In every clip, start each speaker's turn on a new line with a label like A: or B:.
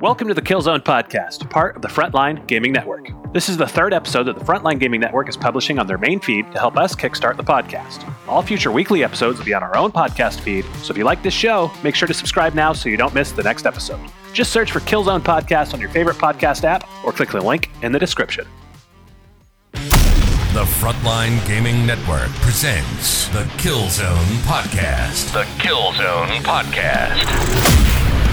A: Welcome to the Killzone Podcast, part of the Frontline Gaming Network. This is the third episode that the Frontline Gaming Network is publishing on their main feed to help us kickstart the podcast. All future weekly episodes will be on our own podcast feed, so if you like this show, make sure to subscribe now so you don't miss the next episode. Just search for Killzone Podcast on your favorite podcast app or click the link in the description.
B: The Frontline Gaming Network presents the Killzone Podcast. The Killzone Podcast.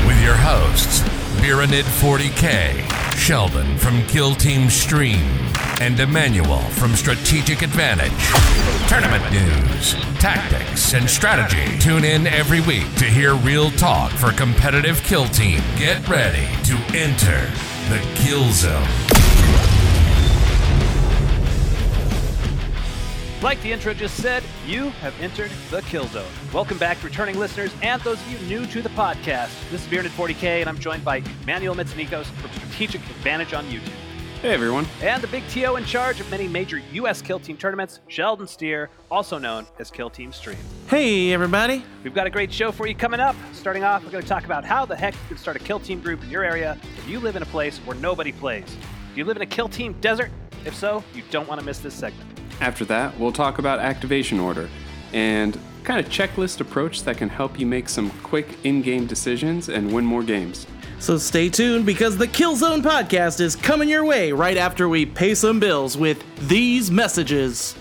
B: With your hosts, Bearded 40K, Sheldon from Kill Team Stream, and Emmanuel from Strategic Advantage. Tournament news, tactics, and strategy. Tune in every week to hear real talk for competitive kill team. Get ready to enter the Kill Zone.
A: Like the intro just said, you have entered the Kill Zone. Welcome back, returning listeners, and those of you new to the podcast. This is Bearded 40K, and I'm joined by Manuel Mitsunikos from Strategic Advantage on YouTube.
C: Hey everyone.
A: And the big TO in charge of many major U.S. Kill Team tournaments, Sheldon Steer, also known as Kill Team Stream.
D: Hey, everybody.
A: We've got a great show for you coming up. Starting off, we're going to talk about how the heck you can start a Kill Team group in your area if you live in a place where nobody plays. Do you live in a Kill Team desert? If so, you don't want to miss this segment.
C: After that, we'll talk about activation order and kind of checklist approach that can help you make some quick in-game decisions and win more games.
D: So stay tuned because the Killzone podcast is coming your way right after we pay some bills with these messages.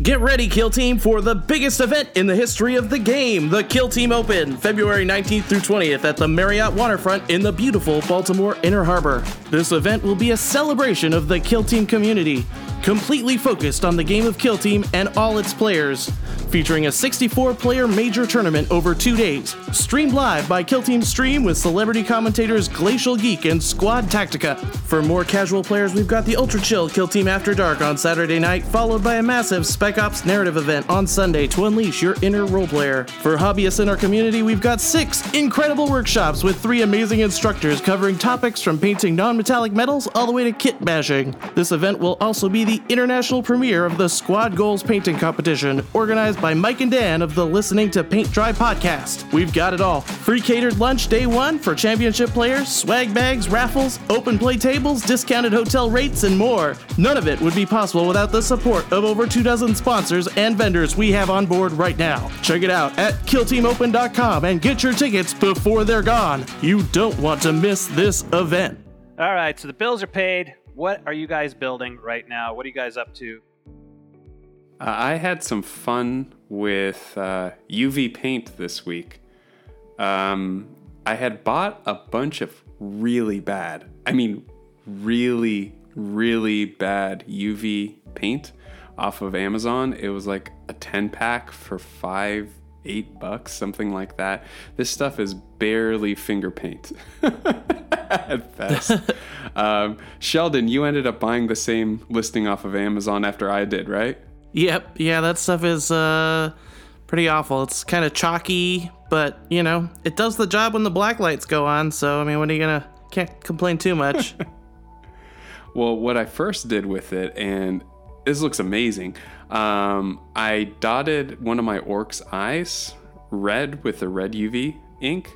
D: Get ready, Kill Team, for the biggest event in the history of the game, the Kill Team Open, February 19th through 20th at the Marriott Waterfront in the beautiful Baltimore Inner Harbor. This event will be a celebration of the Kill Team community, completely focused on the game of Kill Team and all its players. Featuring a 64 player major tournament over two days, streamed live by Kill Team Stream with celebrity commentators Glacial Geek and Squad Tactica. For more casual players, we've got the ultra chill Kill Team After Dark on Saturday night, followed by a massive Spec Ops narrative event on Sunday to unleash your inner role player. For hobbyists in our community, we've got six incredible workshops with three amazing instructors covering topics from painting non metallic metals all the way to kit bashing. This event will also be the international premiere of the Squad Goals Painting Competition, organized by Mike and Dan of the Listening to Paint Dry podcast. We've got it all. Free catered lunch day one for championship players, swag bags, raffles, open play tables, discounted hotel rates, and more. None of it would be possible without the support of over two dozen sponsors and vendors we have on board right now. Check it out at killteamopen.com and get your tickets before they're gone. You don't want to miss this event.
A: All right, so the bills are paid. What are you guys building right now? What are you guys up to?
C: Uh, I had some fun with uh, UV paint this week. Um, I had bought a bunch of really bad, I mean, really, really bad UV paint off of Amazon. It was like a 10 pack for five, eight bucks, something like that. This stuff is barely finger paint at best. um, Sheldon, you ended up buying the same listing off of Amazon after I did, right?
D: Yep, yeah, that stuff is uh pretty awful. It's kind of chalky, but you know, it does the job when the black lights go on, so I mean, what are you going to can't complain too much.
C: Well, what I first did with it, and this looks amazing, um, I dotted one of my orc's eyes red with the red UV ink.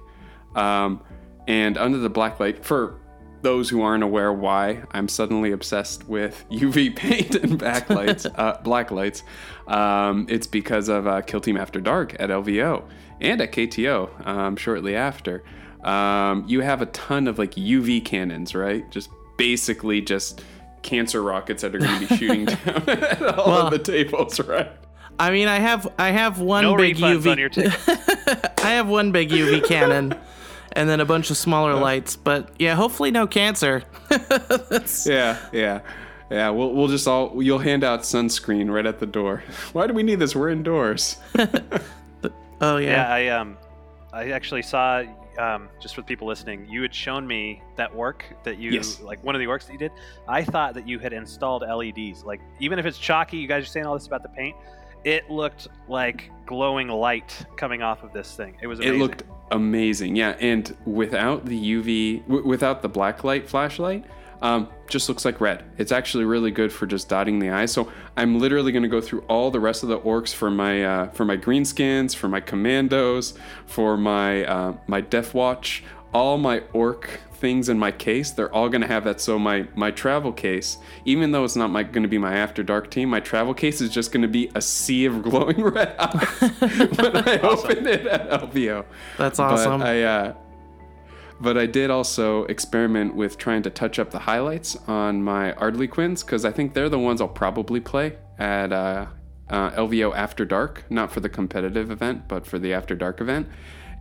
C: Um, and under the black light, for those who aren't aware why I'm suddenly obsessed with UV paint and backlights, uh, black lights, um, it's because of uh, Kill Team After Dark at LVO and at KTO um, shortly after. Um, you have a ton of like UV cannons, right? Just basically just cancer rockets that are going to be shooting down at all
D: Well-
C: of the tables, right?
D: I mean, I have I have one
A: No
D: big
A: refunds
D: UV
A: on your ticket.
D: I have one big UV cannon and then a bunch of smaller lights, but yeah, hopefully no cancer.
C: Yeah, yeah, yeah. We'll we'll just all you'll hand out sunscreen right at the door. Why do we need this? We're indoors.
D: oh
A: Yeah,
D: yeah.
A: I um, I actually saw um, just for the people listening, you had shown me that work that you
C: Yes.
A: like one of the works that you did. I thought that you had installed LEDs. Like even if it's chalky, you guys are saying all this about the paint. It looked like glowing light coming off of this thing. It was amazing.
C: It looked amazing. Yeah, and without the UV, w- without the black light flashlight, um, just looks like red. It's actually really good for just dotting the eyes. So I'm literally going to go through all the rest of the orcs for my uh, for my greenskins, for my commandos, for my uh, my Death Watch. All my orc things in my case, they're all gonna have that. So my my travel case, even though it's not my gonna be my after dark team, my travel case is just gonna be a sea of glowing red eyes when I open it at LVO.
D: That's awesome.
C: But I uh, but I did also experiment with trying to touch up the highlights on my Harlequins because I think they're the ones I'll probably play at uh, uh, LVO After Dark, not for the competitive event, but for the After Dark event.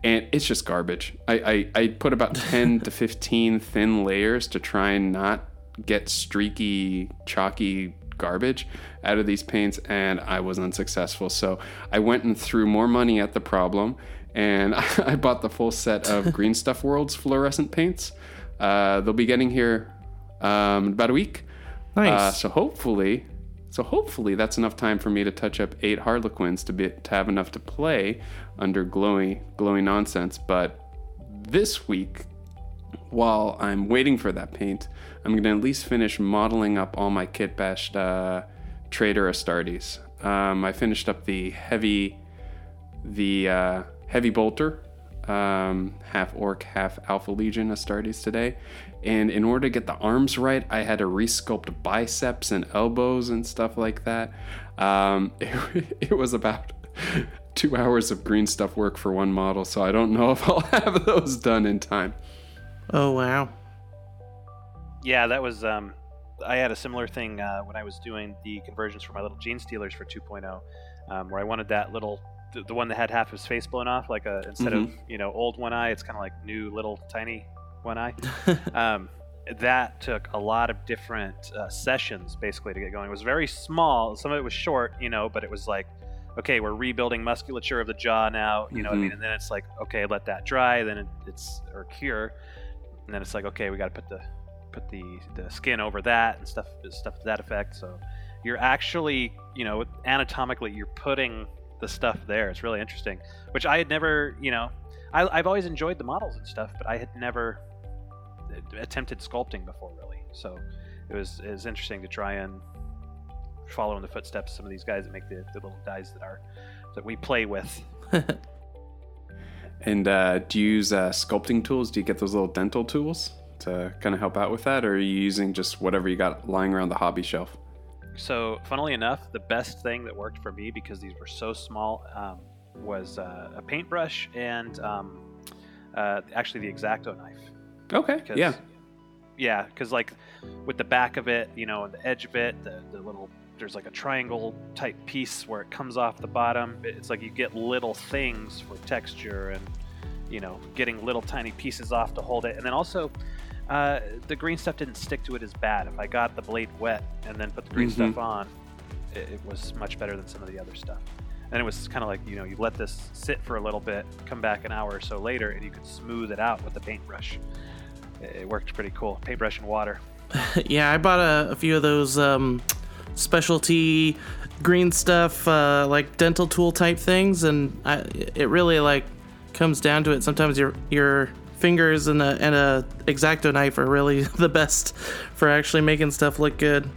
C: And it's just garbage. I, I, I put about 10 to 15 thin layers to try and not get streaky, chalky garbage out of these paints, and I was unsuccessful. So I went and threw more money at the problem and I bought the full set of Green Stuff World's fluorescent paints. Uh, they'll be getting here um, about a week.
D: Nice.
C: Uh, so hopefully, so hopefully that's enough time for me to touch up eight Harlequins to be to have enough to play under glowy glowy nonsense. But this week, while I'm waiting for that paint, I'm gonna at least finish modeling up all my kit bashed uh, Traitor Astartes. Um, I finished up the heavy, the uh, heavy bolter, um, half orc, half alpha legion Astartes today. And in order to get the arms right, I had to resculpt biceps and elbows and stuff like that. Um, it, it was about two hours of green stuff work for one model, so I don't know if I'll have those done in time.
D: oh wow.
A: Yeah, that was. Um, I had a similar thing uh, when I was doing the conversions for my little gene stealers for 2.0, um, where I wanted that little, the, the one that had half his face blown off, like a instead of you know old one eye, it's kind of like new little tiny one eye. um, that took a lot of different uh, sessions basically to get going. It was very small. Some of it was short, you know, but it was like, okay, we're rebuilding musculature of the jaw now, you know what I mean? Mm-hmm. And then it's like, okay, let that dry, then it, it's or cure, and then it's like, okay, we got to put the put the the skin over that and stuff stuff to that effect. So you're actually, you know, anatomically, you're putting the stuff there. It's really interesting, which I had never, you know, I, I've always enjoyed the models and stuff, but I had never uh, attempted sculpting before, really. So it was it was interesting to try and follow in the footsteps of some of these guys that make the, the little dies that are that we play with.
C: And uh, do you use uh, sculpting tools? Do you get those little dental tools to kind of help out with that? Or are you using just whatever you got lying around the hobby shelf?
A: So, funnily enough, the best thing that worked for me because these were so small um, was uh, a paintbrush and um, uh, actually the exacto knife.
C: Okay.
A: 'Cause-
C: Yeah.
A: yeah, because like with the back of it, you know, and the edge of it, the, the little there's like a triangle type piece where it comes off the bottom. It's like you get little things for texture and you know getting little tiny pieces off to hold it, and then also. Uh, the green stuff didn't stick to it as bad. If I got the blade wet and then put the green
C: Mhm.
A: stuff on, it, it was much better than some of the other stuff. And it was kind of like you know you let this sit for a little bit, come back an hour or so later, and you could smooth it out with the paintbrush. It, it worked pretty cool. Paintbrush and water.
D: yeah, I bought a, a few of those um, specialty green stuff, uh, like dental tool type things, and I, it really like comes down to it. Sometimes your your fingers and a and a exacto knife are really the best for actually making stuff look good.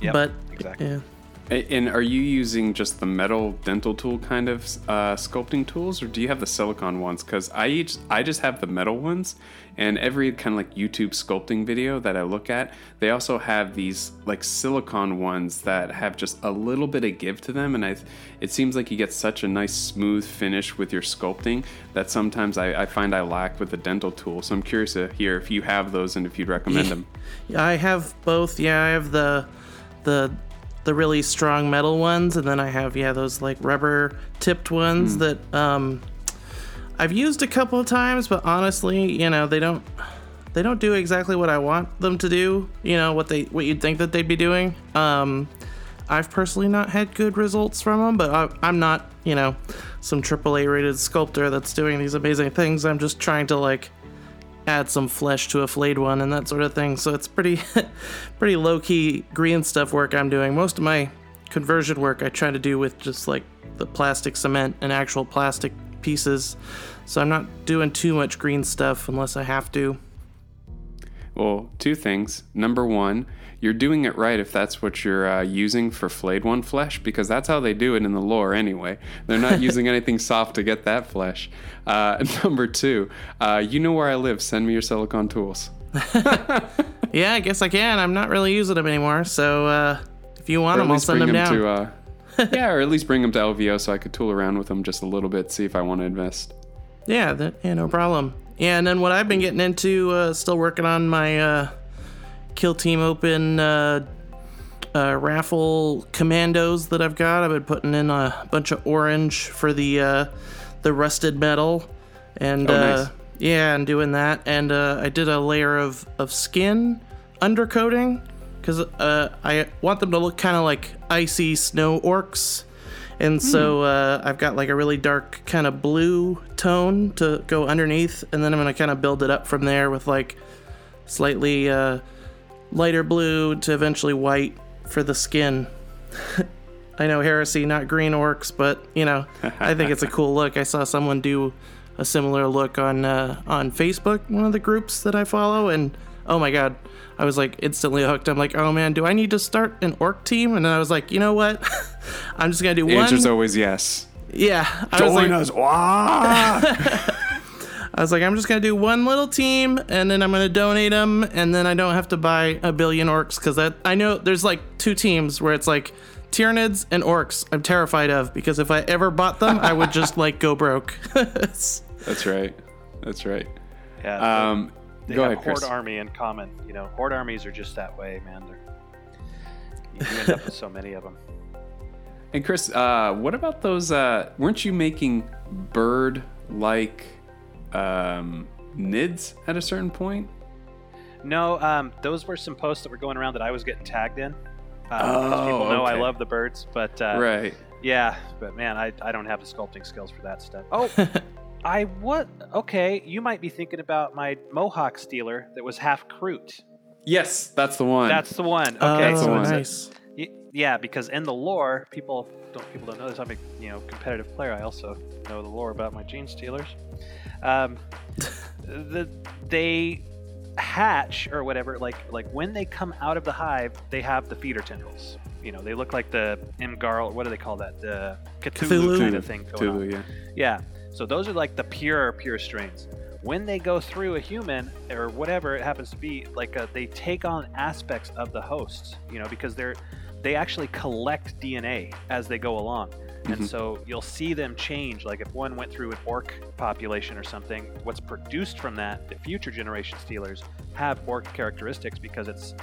A: Yep,
D: but
A: exactly.
D: yeah.
C: And are you using just the metal dental tool kind of uh, sculpting tools, or do you have the silicone ones? Because I each I just have the metal ones, and every kind of like YouTube sculpting video that I look at, they also have these like silicone ones that have just a little bit of give to them, and I it seems like you get such a nice smooth finish with your sculpting that sometimes I, I find I lack with the dental tool. So I'm curious to hear if you have those and if you'd recommend them.
D: I have both. Yeah, I have the the the really strong metal ones, and then I have yeah those like rubber tipped ones that um I've used a couple of times, but honestly, you know they don't they don't do exactly what I want them to do. You know what they what you'd think that they'd be doing. Um, I've personally not had good results from them, but I, I'm not you know some AAA rated sculptor that's doing these amazing things. I'm just trying to like add some flesh to a flayed one and that sort of thing. So it's pretty pretty low key green stuff work I'm doing. Most of my conversion work I try to do with just like the plastic cement and actual plastic pieces. So I'm not doing too much green stuff unless I have to.
C: Well, two things. Number one, you're doing it right if that's what you're uh, using for flayed one flesh, because that's how they do it in the lore anyway. They're not using anything soft to get that flesh. Uh, number two, uh, you know where I live. Send me your silicon tools.
D: Yeah, I guess I can. I'm not really using them anymore, so uh, if you want them, I'll send them
C: them
D: down.
C: to, uh, yeah, or at least bring them to LVO so I could tool around with them just a little bit, see if I want to invest.
D: Yeah, that, yeah, no problem. Yeah, and then what I've been getting into, uh, still working on my uh, Kill Team Open uh, uh, raffle commandos that I've got. I've been putting in a bunch of orange for the uh, the rusted metal, and
C: Oh,
D: uh,
C: nice.
D: yeah, and doing that. And uh, I did a layer of of skin undercoating because uh, I want them to look kind of like icy snow orcs. And so uh, I've got like a really dark kind of blue tone to go underneath, and then I'm gonna kind of build it up from there with like slightly uh, lighter blue to eventually white for the skin. I know heresy, not green orcs, but you know I think it's a cool look. I saw someone do a similar look on uh, on Facebook, one of the groups that I follow, and oh my god, I was like instantly hooked. I'm like, oh man, do I need to start an orc team? And then I was like, you know what? I'm just gonna do
C: The
D: one.
C: answer's always yes.
D: Yeah, I was like,
C: us. Wah!
D: I was like, I'm just gonna do one little team, and then I'm gonna donate them, and then I don't have to buy a billion orcs because that I know there's like two teams where it's like Tyranids and orcs. I'm terrified of because if I ever bought them, I would just like go broke.
C: That's right. That's right.
A: Yeah, they-
C: Um,
A: they
C: go
A: have
C: ahead, Chris.
A: horde army in common. You know, horde armies are just that way, man. They're, you end up with so many of them.
C: And Chris, uh, what about those? Uh, weren't you making bird-like um, nids at a certain point?
A: No, um, those were some posts that were going around that I was getting tagged in. Um, because people
C: Oh,
A: know I love the birds, but uh,
C: right.
A: yeah, but man, I, I don't have the sculpting skills for that stuff. Oh, I what? Okay, you might be thinking about my Mohawk Stealer that was half Kroot.
C: Yes, that's the one.
A: That's the one. Okay,
D: oh,
C: the one.
D: nice.
A: Y- Yeah, because in the lore, people don't people don't know this. I'm a you know competitive player. I also know the lore about my gene stealers. Um, the they hatch or whatever. Like like when they come out of the hive, they have the feeder tendrils. You know, they look like the Imgarl. What do they call that? The Cthulhu,
D: Cthulhu.
A: kind of thing on.
C: Yeah.
A: Yeah. So those are like the pure, pure strains. When they go through a human or whatever it happens to be, like uh, they take on aspects of the hosts, you know, because they're they actually collect DNA as they go along. And so you'll see them change. Like if one went through an orc population or something, what's produced from that, the future generation stealers have orc characteristics because it's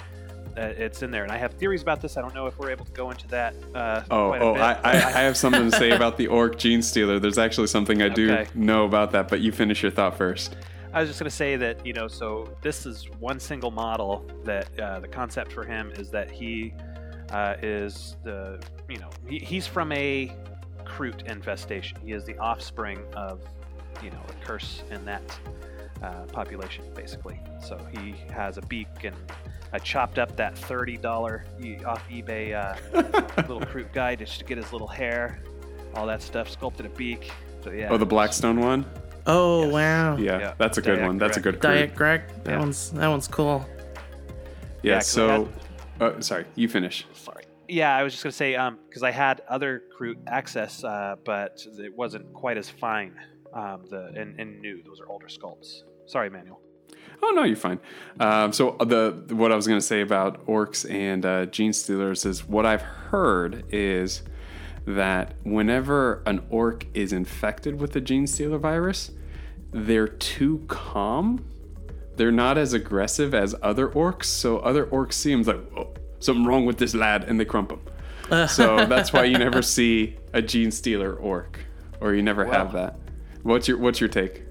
A: uh, it's in there. And I have theories about this. I don't know if we're able to go into that. Uh,
C: Oh,
A: quite a
C: oh,
A: bit,
C: I, I, I have something to say about the orc gene stealer. There's actually something I do
A: Okay.
C: know about that, but you finish your thought first.
A: I was just going to say that, you know, so this is one single model that uh, the concept for him is that he uh, is the, you know, he, he's from a Kroot infestation. He is the offspring of, you know, a curse in that uh, population, basically. So he has a beak, and I chopped up that $30 e- off eBay uh, little Kroot guy just to get his little hair, all that stuff, sculpted a beak. So, yeah.
C: Oh, the Blackstone one?
D: Oh
A: Yes.
D: wow.
C: Yeah,
A: Yeah.
C: that's a good
A: Diet
C: one. That's a
A: correct.
C: good
D: Diet. Greg. That
A: Yeah.
D: one's that one's cool.
C: Yeah,
A: Yeah, 'cause I
C: so. Uh, sorry, you finish.
A: sorry. Yeah, I was just gonna say um because I had other crew access, uh, but it wasn't quite as fine. Um, the and, and new those are older sculpts. Sorry, Manuel.
C: Oh no, you're fine. Um, so the what I was to say about orcs and uh, gene stealers is what I've heard is that whenever an orc is infected with the gene stealer virus, they're too calm. They're not as aggressive as other orcs. So other orcs see them like, something wrong with this lad, and they crump him. so that's why you never see a gene stealer orc, or you never have that. What's your What's your take?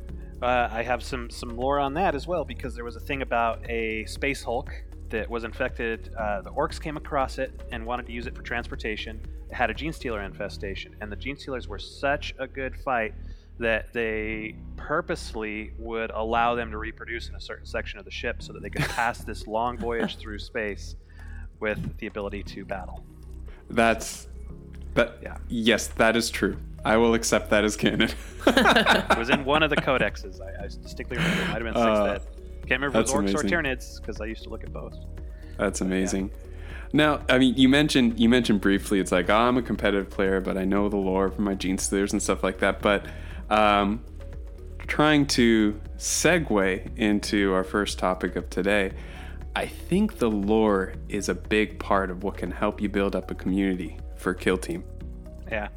A: Uh, I have some some lore on that as well because there was a thing about a space Hulk that was infected. Uh, the orcs came across it and wanted to use it for transportation. It had a gene stealer infestation, and the gene stealers were such a good fight that they purposely would allow them to reproduce in a certain section of the ship so that they could pass this long voyage through space with the ability to battle.
C: That's that.
A: Yeah.
C: Yes, that is true. I will accept that as canon.
A: It was in one of the codexes. I, I distinctly remember. It might have been sixth
C: Uh,
A: ed. Can't remember if it was orcs or
C: amazing.
A: Tyranids because I used to look at both.
C: That's amazing. Now, I mean, you mentioned you mentioned briefly. It's like oh, I'm a competitive player, but I know the lore from my Gene Stealers and stuff like that. But um, trying to segue into our first topic of today, I think the lore is a big part of what can help you build up a community for Kill Team.
A: Yeah,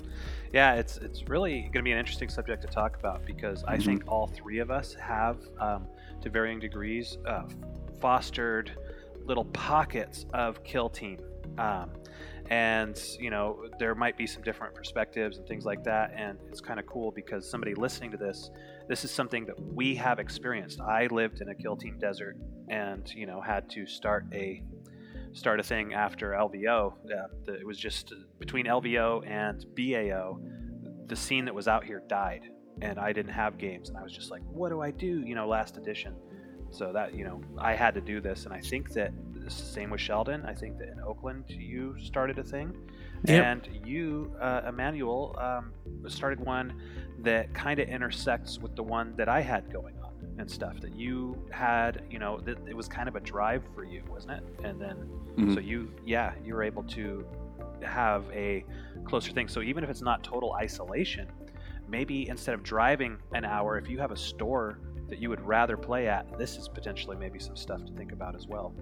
A: yeah, it's it's really going to be an interesting subject to talk about because I think all three of us have, um, to varying degrees, uh, fostered little pockets of kill team. Um, and you know there might be some different perspectives and things like that and it's kind of cool because somebody listening to this this is something that we have experienced i lived in a kill team desert and you know had to start a start a thing after LVO. Uh, the, it was just between LVO and BAO, the scene that was out here died, and I didn't have games, and I was just like, what do I do? You know, last edition. So that you know, I had to do this, and I think that same with Sheldon. I think that in Oakland you started a thing,
D: Yep.
A: and you, uh, Emmanuel, um, started one that kind of intersects with the one that I had going on and stuff that you had you know that it was kind of a drive for you wasn't it and then
C: Mhm.
A: so you yeah you were able to have a closer thing so even if it's not total isolation maybe instead of driving an hour if you have a store that you would rather play at this is potentially maybe some stuff to think about as well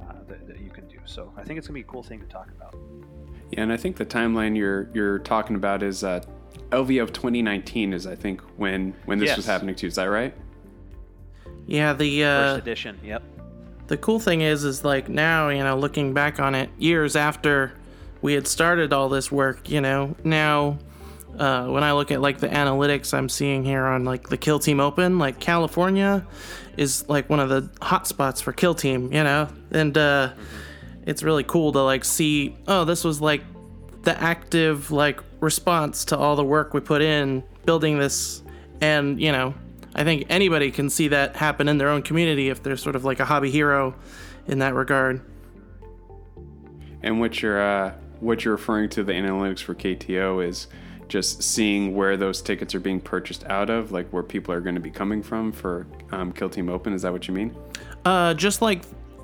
A: uh, that, that you can do so i think it's going to be a cool thing to talk about
C: Yeah, and I think the timeline you're you're talking about is uh, LVO of 2019 is I think when when this was
A: Yes.
C: happening too. Is that right?
D: Yeah, the
A: first
D: uh,
A: edition yep
D: the cool thing is, is like now, you know, looking back on it, years after we had started all this work, you know, now uh, when I look at like the analytics I'm seeing here on like the Kill Team Open, like California is like one of the hot spots for Kill Team, you know, and uh, it's really cool to like see. Oh, this was like the active like response to all the work we put in building this, and you know, I think anybody can see that happen in their own community if they're sort of like a hobby hero in that regard.
C: And what you're uh, what you're referring to the analytics for KTO is just seeing where those tickets are being purchased out of, like where people are going to be coming from for um, Kill Team Open. Is that what you mean?
D: Uh, just like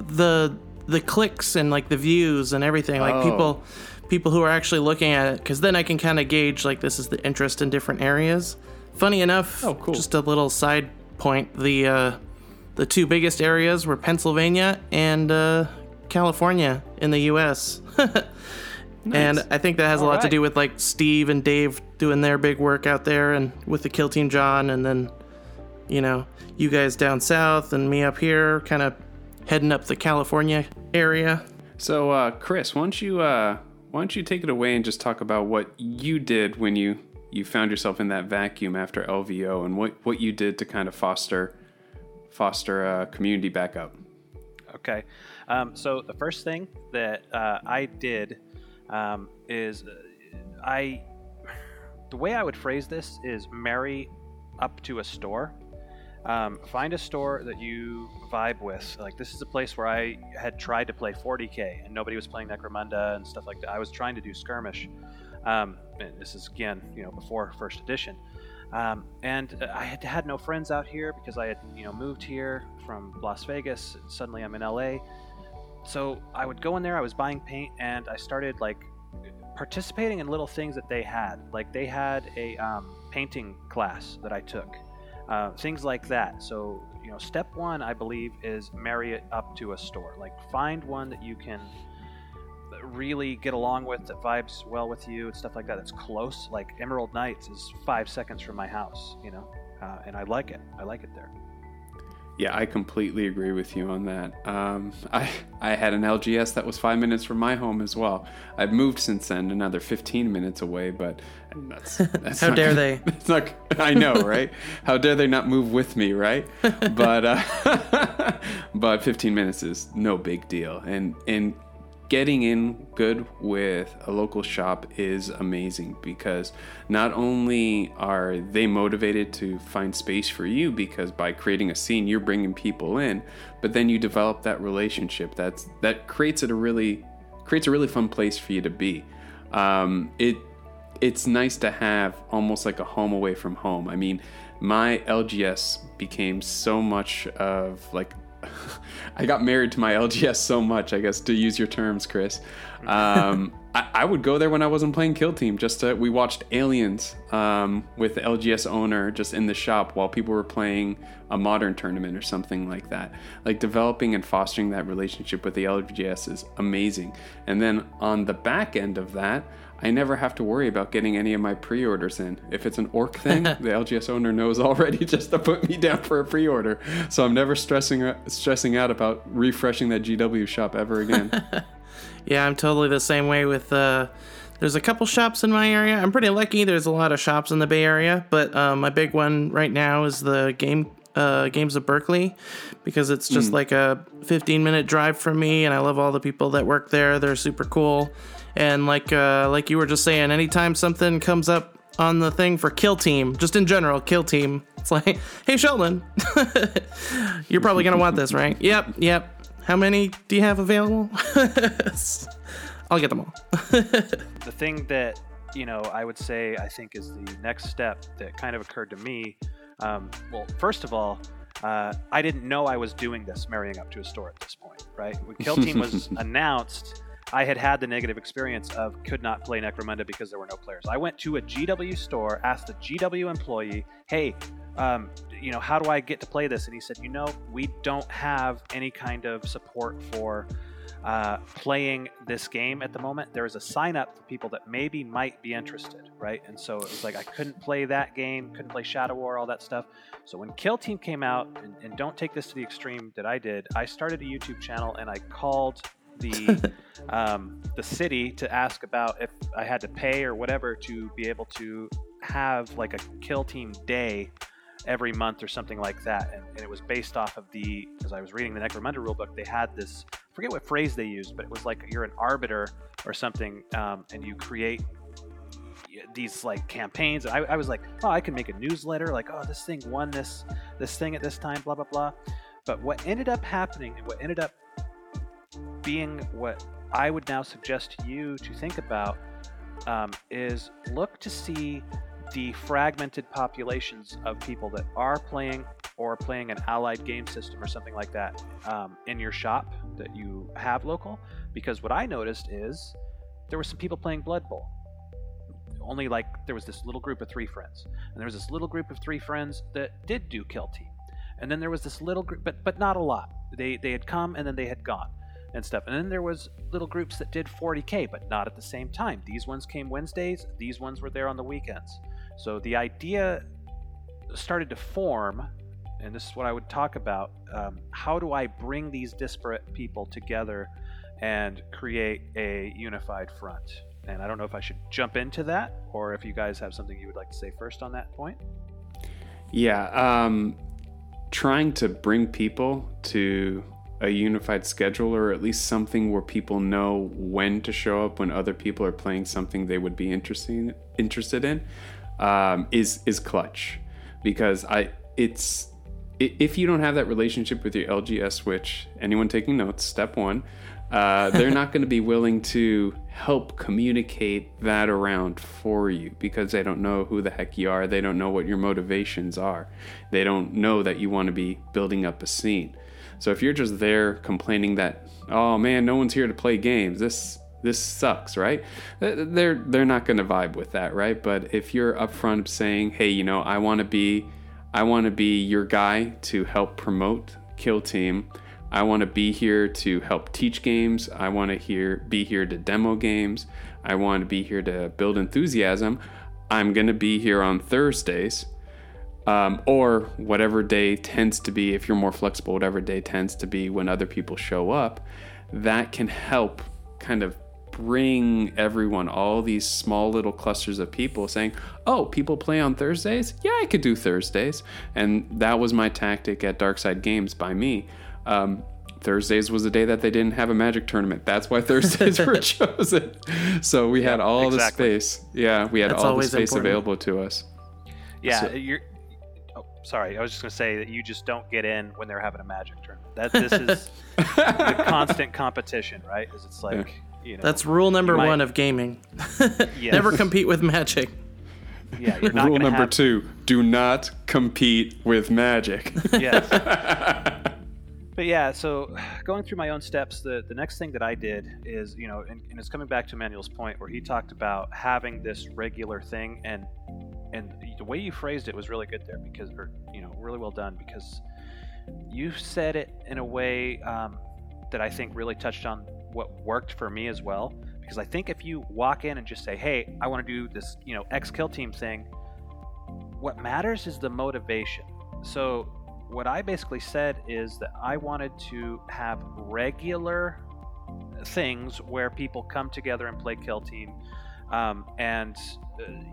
D: the the clicks and like the views and everything, like
C: Oh.
D: people people who are actually looking at it, because then I can kind of gauge like this is the interest in different areas. Funny enough,
C: Oh, cool.
D: just a little side point: the uh, the two biggest areas were Pennsylvania and uh, California in the U.S. nice. And I think that has a lot to do with like Steve and Dave doing their big work out there, and with the Kill Team John, and then you know you guys down south and me up here, kind of heading up the California area.
C: So, uh, Chris, why don't you uh, why don't you take it away and just talk about what you did when you you found yourself in that vacuum after LVO and what what you did to kind of foster foster a community back up.
A: Okay. Um, so the first thing that uh, I did um, is uh, I. The way I would phrase this is marry up to a store. Um, find a store that you vibe with. Like this is a place where I had tried to play 40k and nobody was playing Necromunda and stuff like that. I was trying to do skirmish. Um, this is again, you know, before first edition. Um, and uh, I had had no friends out here because I had, you know, moved here from Las Vegas. Suddenly I'm in LA. So I would go in there. I was buying paint, and I started like participating in little things that they had. Like they had a um, painting class that I took, uh, things like that. So you know, step one, I believe, is marry it up to a store. Like find one that you can really get along with that vibes well with you and stuff like that that's close. Like emerald Knights is five seconds from my house you know uh, and i like it. I like it there
C: Yeah, I completely agree with you on that. Um, I I had an LGS that was five minutes from my home as well. I've moved since then, another 15 minutes away, but that's, that's
D: How
C: not-
D: dare they?
C: That's not. I know, right? How dare they not move with me, right? But uh, but 15 minutes is no big deal, and and getting in good with a local shop is amazing because not only are they motivated to find space for you because by creating a scene you're bringing people in but then you develop that relationship that's that creates it a really creates a really fun place for you to be um, it it's nice to have almost like a home away from home. I mean, my LGS became so much of like I got married to my LGS so much, I guess, to use your terms, Chris. Um, I, I, would go there when I wasn't playing Kill Team. Just to, we watched Aliens um, with the LGS owner just in the shop while people were playing a modern tournament or something like that. Like developing and fostering that relationship with the LGS is amazing. And then on the back end of that, I never have to worry about getting any of my pre-orders in. If it's an orc thing, the LGS owner knows already just to put me down for a pre-order. So I'm never stressing stressing out about refreshing that GW shop ever again.
D: yeah, I'm totally the same way with uh there's a couple shops in my area. I'm pretty lucky. There's a lot of shops in the Bay Area, but um, my big one right now is the game uh, Games of Berkeley because it's just mm. like a 15 minute drive from me, and I love all the people that work there. They're super cool. And like uh, like you were just saying, anytime something comes up on the thing for Kill Team, just in general, Kill Team, it's like, hey Sheldon, you're probably gonna want this, right? Yep, yep. How many do you have available? I'll get them all.
A: the thing that you know I would say I think is the next step that kind of occurred to me. Um, well, first of all, uh, I didn't know I was doing this, marrying up to a store at this point, right? When Kill Team was announced, I had had the negative experience of could not play Necromunda because there were no players. I went to a GW store, asked the GW employee, "Hey, um, you know, how do I get to play this?" And he said, "You know, we don't have any kind of support for." Uh, playing this game at the moment, there is a sign up for people that maybe might be interested, right? And so it was like I couldn't play that game, couldn't play Shadow War, all that stuff. So when Kill Team came out, and, and don't take this to the extreme that I did, I started a YouTube channel and I called the um, the city to ask about if I had to pay or whatever to be able to have like a kill team day every month or something like that. And, and it was based off of the because I was reading the Necromunda rulebook. They had this I forget what phrase they used, but it was like you're an arbiter or something, um, and you create these like campaigns. I, I was like, oh, I can make a newsletter. Like, oh, this thing won this this thing at this time. Blah blah blah. But what ended up happening and what ended up being what I would now suggest to you to think about um, is look to see the fragmented populations of people that are playing or playing an allied game system or something like that um, in your shop that you have local. Because what I noticed is there were some people playing Blood Bowl. Only like there was this little group of three friends, and there was this little group of three friends that did do Kill Team, and then there was this little group, but but not a lot. They they had come and then they had gone and stuff. And then there was little groups that did 40k, but not at the same time. These ones came Wednesdays. These ones were there on the weekends. So the idea started to form, and this is what I would talk about. Um, how do I bring these disparate people together and create a unified front? And I don't know if I should jump into that, or if you guys have something you would like to say first on that point.
C: Yeah, um, trying to bring people to a unified schedule or at least something where people know when to show up when other people are playing something they would be interesting interested in um, is is clutch. Because I it's if you don't have that relationship with your LGS switch anyone taking notes step one uh, they're not going to be willing to help communicate that around for you because they don't know who the heck you are. They don't know what your motivations are. They don't know that you want to be building up a scene so if you're just there complaining that, oh man, no one's here to play games, this this sucks, right? They're they're not going to vibe with that, right? But if you're upfront saying, hey, you know, I want to be I want to be your guy to help promote Kill Team. I want to be here to help teach games. I want to here be here to demo games. I want to be here to build enthusiasm. I'm going to be here on Thursdays um, or whatever day tends to be, if you're more flexible, whatever day tends to be when other people show up, that can help kind of bring everyone, all these small little clusters of people saying, Oh, people play on Thursdays? Yeah, I could do Thursdays. And that was my tactic at Darkside Games by me. Um, Thursdays was the day that they didn't have a magic tournament. That's why Thursdays were chosen. So we had all exactly. the space. Yeah, we had That's all the space important. available to us.
A: Yeah, so, you're sorry, I was just going to say that you just don't get in when they're having a magic tournament. That this is the constant competition, right? Is it's like You know,
D: That's rule number
A: might-
D: one of gaming.
A: Yes.
D: Never compete with magic.
A: yeah, you're not
C: Rule number
A: have-
C: two: Do not compete with magic.
A: yes. but yeah, so going through my own steps, the, the next thing that I did is, you know, and, and it's coming back to Manuel's point where he talked about having this regular thing, and and the way you phrased it was really good there because, or you know, really well done because you said it in a way um, that I think really touched on what worked for me as well. Because I think if you walk in and just say, "Hey, I want to do this," you know, X Kill Team thing, what matters is the motivation. So, what I basically said is that I wanted to have regular things where people come together and play Kill Team. Um, and,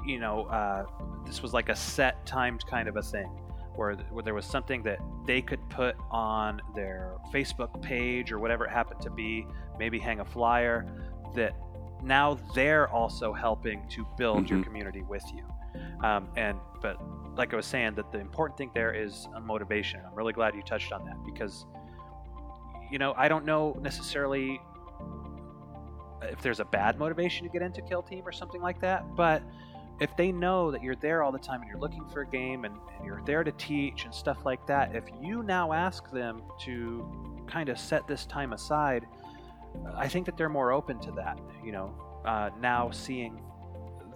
A: you know, uh, this was like a set timed kind of a thing where, where there was something that they could put on their Facebook page or whatever it happened to be, maybe hang a flyer that now they're also helping to build your
C: Mhm.
A: community with you. Um, and but like I was saying, that the important thing there is a motivation. I'm really glad you touched on that because you know I don't know necessarily if there's a bad motivation to get into Kill Team or something like that, but if they know that you're there all the time and you're looking for a game and, and you're there to teach and stuff like that, if you now ask them to kind of set this time aside, I think that they're more open to that. You know, uh, now seeing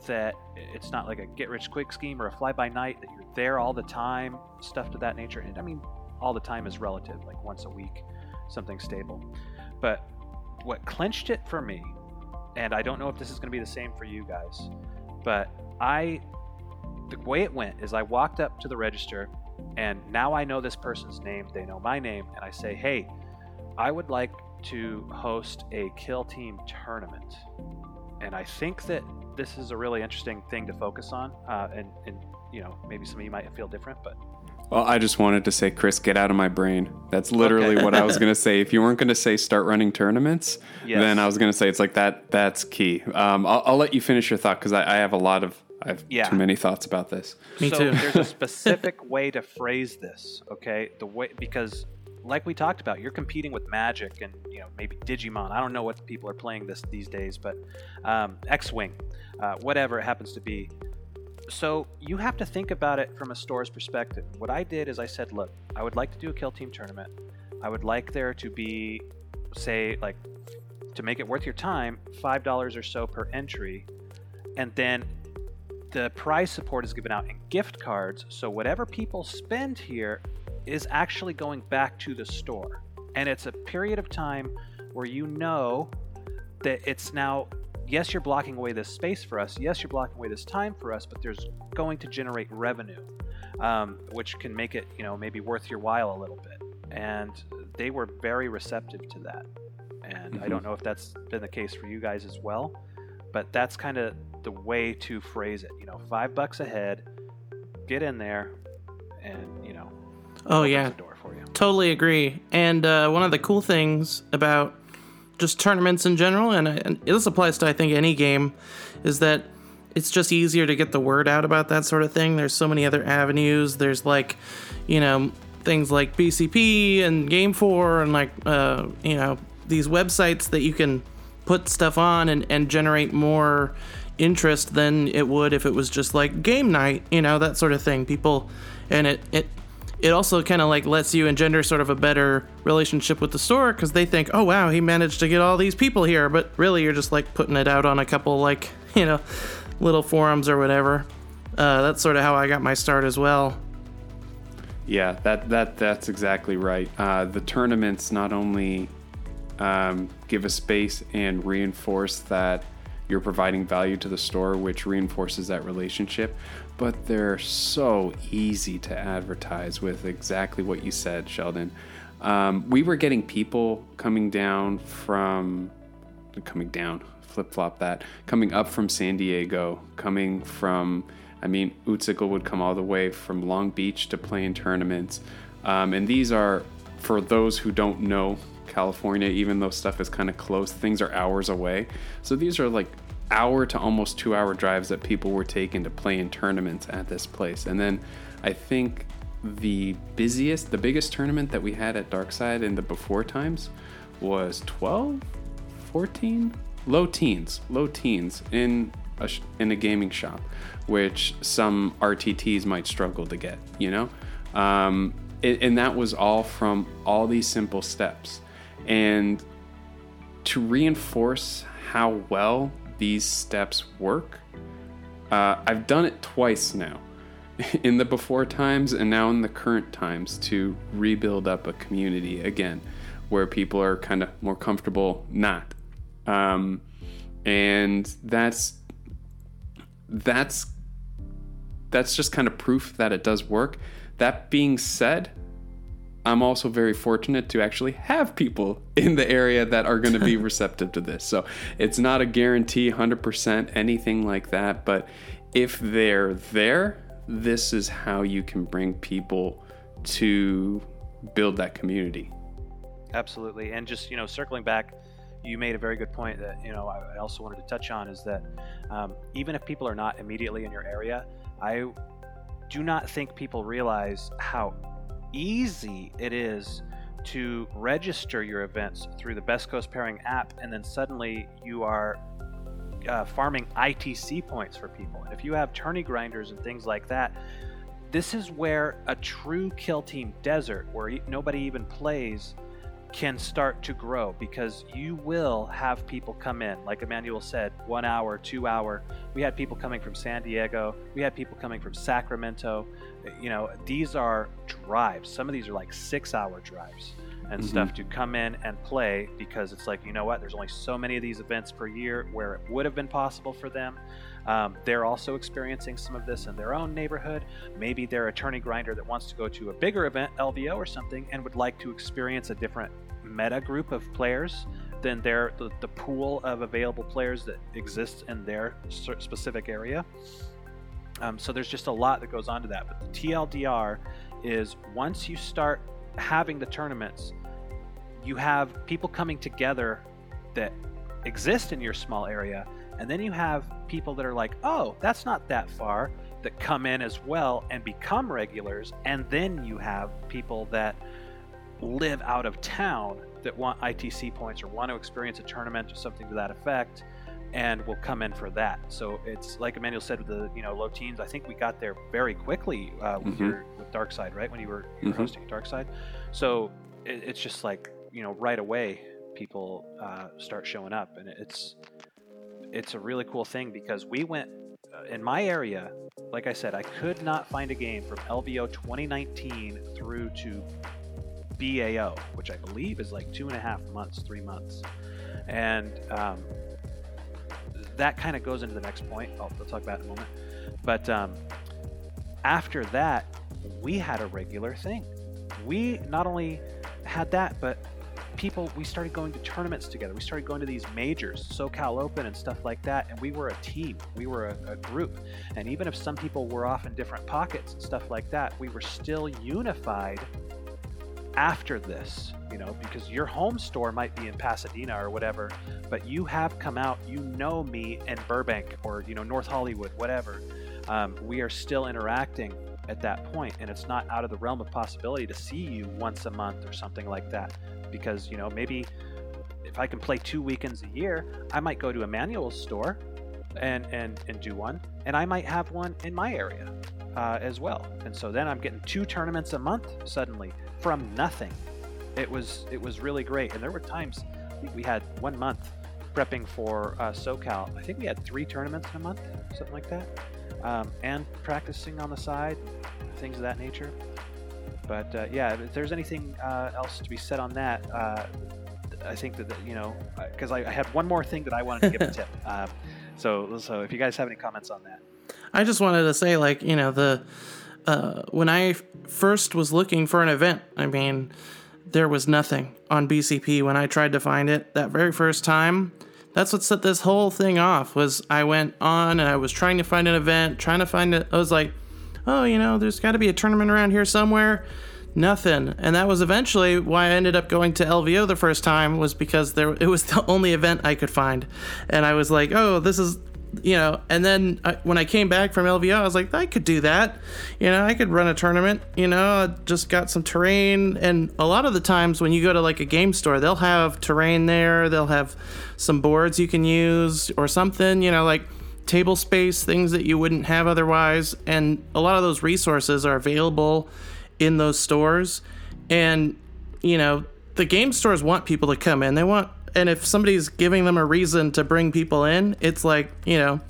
A: that it's not like a get rich quick scheme or a fly by night that you're there all the time, stuff to that nature. And I mean, all the time is relative, like once a week, something stable. But what clinched it for me, and I don't know if this is going to be the same for you guys, but I, the way it went is I walked up to the register, and now I know this person's name, they know my name, and I say, hey, I would like to host a kill team tournament. And I think that this is a really interesting thing to focus on, uh, and, and you know maybe some of you might feel different, but
C: Well, I just wanted to say, Chris, get out of my brain. That's literally
A: Okay.
C: what I was going to say. If you weren't going to say start running tournaments,
A: Yes.
C: then I was going to say it's like that. That's key. Um, I'll, I'll let you finish your thought because I, I have a lot of, I have
A: Yeah.
C: too many thoughts about this.
D: Me
A: so
D: too.
A: there's a specific way to phrase this, okay? The way because like we talked about, you're competing with Magic and you know maybe Digimon. I don't know what people are playing this these days, but um, X-wing, uh, whatever it happens to be. So you have to think about it from a store's perspective. What I did is I said, look, I would like to do a kill team tournament. I would like there to be, say, like, to make it worth your time, five dollars or so per entry, and then the prize support is given out in gift cards. So whatever people spend here is actually going back to the store, and it's a period of time where you know that it's now yes you're blocking away this space for us. Yes you're blocking away this time for us but there's going to generate revenue um, which can make it you know maybe worth your while a little bit. And they were very receptive to that. And i don't know if that's been the case for you guys as well but that's kind of the way to phrase it you know five bucks a head get in there and you know
D: Oh yeah,
A: the door for you.
D: Totally agree. And uh, one of the cool things about just tournaments in general, and, and this applies to I think any game, is that it's just easier to get the word out about that sort of thing. There's so many other avenues. There's like, you know, things like BCP and Game Four, and like, uh, you know, these websites that you can put stuff on and, and generate more interest than it would if it was just like game night, you know, that sort of thing. People, and it it it also kind of like lets you engender sort of a better relationship with the store because they think, oh wow, he managed to get all these people here, but really you're just like putting it out on a couple like you know little forums or whatever. Uh, that's sort of how I got my start as well.
C: Yeah, that that that's exactly right. Uh, the tournaments not only um, give a space and reinforce that you're providing value to the store, which reinforces that relationship, but they're so easy to advertise with exactly what you said, Sheldon. Um, we were getting people coming down from coming down, flip flop that, coming up from San Diego, coming from, I mean, Utsikal would come all the way from Long Beach to play in tournaments. Um, and these are, for those who don't know California, even though stuff is kind of close, things are hours away. So these are like hour to almost two hour drives that people were taking to play in tournaments at this place. And then I think the busiest, the biggest tournament that we had at Darkside in the before times was 12, 14 low teens, low teens in a in a gaming shop, which some RTTs might struggle to get. You know, um, and that was all from all these simple steps, and to reinforce how well these steps work, uh, I've done it twice now. In the before times and now in the current times to rebuild up a community again where people are kind of more comfortable not. Um, and that's that's that's just kind of proof that it does work. That being said, I'm also very fortunate to actually have people in the area that are going to be receptive to this. So it's not a guarantee 100% anything like that, but if they're there, this is how you can bring people to build that community.
A: Absolutely. And just, you know, circling back, you made a very good point that, you know, I also wanted to touch on is that um, even if people are not immediately in your area, I do not think people realize how easy it is to register your events through the Best Coast Pairing app, and then suddenly you are uh, farming ITC points for people. And if you have tourney grinders and things like that, this is where a true kill team desert, where nobody even plays, can start to grow because you will have people come in. Like Emmanuel said, one hour, two hour. We had people coming from San Diego. We had people coming from Sacramento. You know, these are drives. Some of these are like six hour drives and mm-hmm. stuff to come in and play because it's like, you know what, there's only so many of these events per year where it would have been possible for them. Um, they're also experiencing some of this in their own neighborhood. Maybe they're a tourney grinder that wants to go to a bigger event, LVO or something, and would like to experience a different meta group of players than their the, the pool of available players that exists in their specific area. Um, so there's just a lot that goes on to that. But the TLDR is once you start having the tournaments, you have people coming together that exist in your small area and then you have people that are like, oh, that's not that far, that come in as well and become regulars. And then you have people that live out of town that want ITC points or want to experience a tournament or something to that effect and will come in for that. So it's like Emmanuel said with the you know low teens. I think we got there very quickly uh, with, mm-hmm. your, with Dark Side, right? When you were, you were mm-hmm. hosting Dark Side. So it, it's just like you know right away people uh, start showing up, and it's it's a really cool thing because we went uh, in my area. Like I said, I could not find a game from LVO 2019 through to BAO, which I believe is like two and a half months, three months, and um, that kind of goes into the next point. I'll, I'll talk about it in a moment. But um, after that, we had a regular thing. We not only had that, but people we started going to tournaments together. We started going to these majors socal open and stuff like that and we were a team. We were a, a, group. And even if some people were off in different pockets and stuff like that we were still unified after this you know because your home store might be in pasadena or whatever but you have come out you know me in burbank or you know north hollywood whatever. Um, we are still interacting at that point and it's not out of the realm of possibility to see you once a month or something like that because you know maybe if I can play two weekends a year, I might go to Emmanuel store and and and do one, and I might have one in my area uh, as well. And so then I'm getting two tournaments a month suddenly from nothing. It was it was really great, and there were times we had one month prepping for uh, SoCal. I think we had three tournaments in a month, something like that, um, and practicing on the side, things of that nature. But uh, yeah, if there's anything uh, else to be said on that, uh, I think that, you know, because I, I, had one more thing that I wanted to give a tip. Um, so, so if you guys have any comments on that,
D: I just wanted to say, like, you know, the uh, when I first was looking for an event, I mean, there was nothing on BCP when I tried to find it that very first time. That's what set this whole thing off. Was I went on and I was trying to find an event, trying to find it. I was like, oh, you know, there's got to be a tournament around here somewhere. Nothing. And that was eventually why I ended up going to LVO the first time was because there it was the only event I could find. And I was like, "Oh, this is you know, and then I, when I came back from LVO, I was like, I could do that. You know, I could run a tournament. You know, I just got some terrain, and a lot of the times when you go to like a game store, they'll have terrain there. They'll have some boards you can use or something. You know, like table space, things that you wouldn't have otherwise, and a lot of those resources are available in those stores. And you know, the game stores want people to come in. They want and if somebody's giving them a reason to bring people in, it's like, you know,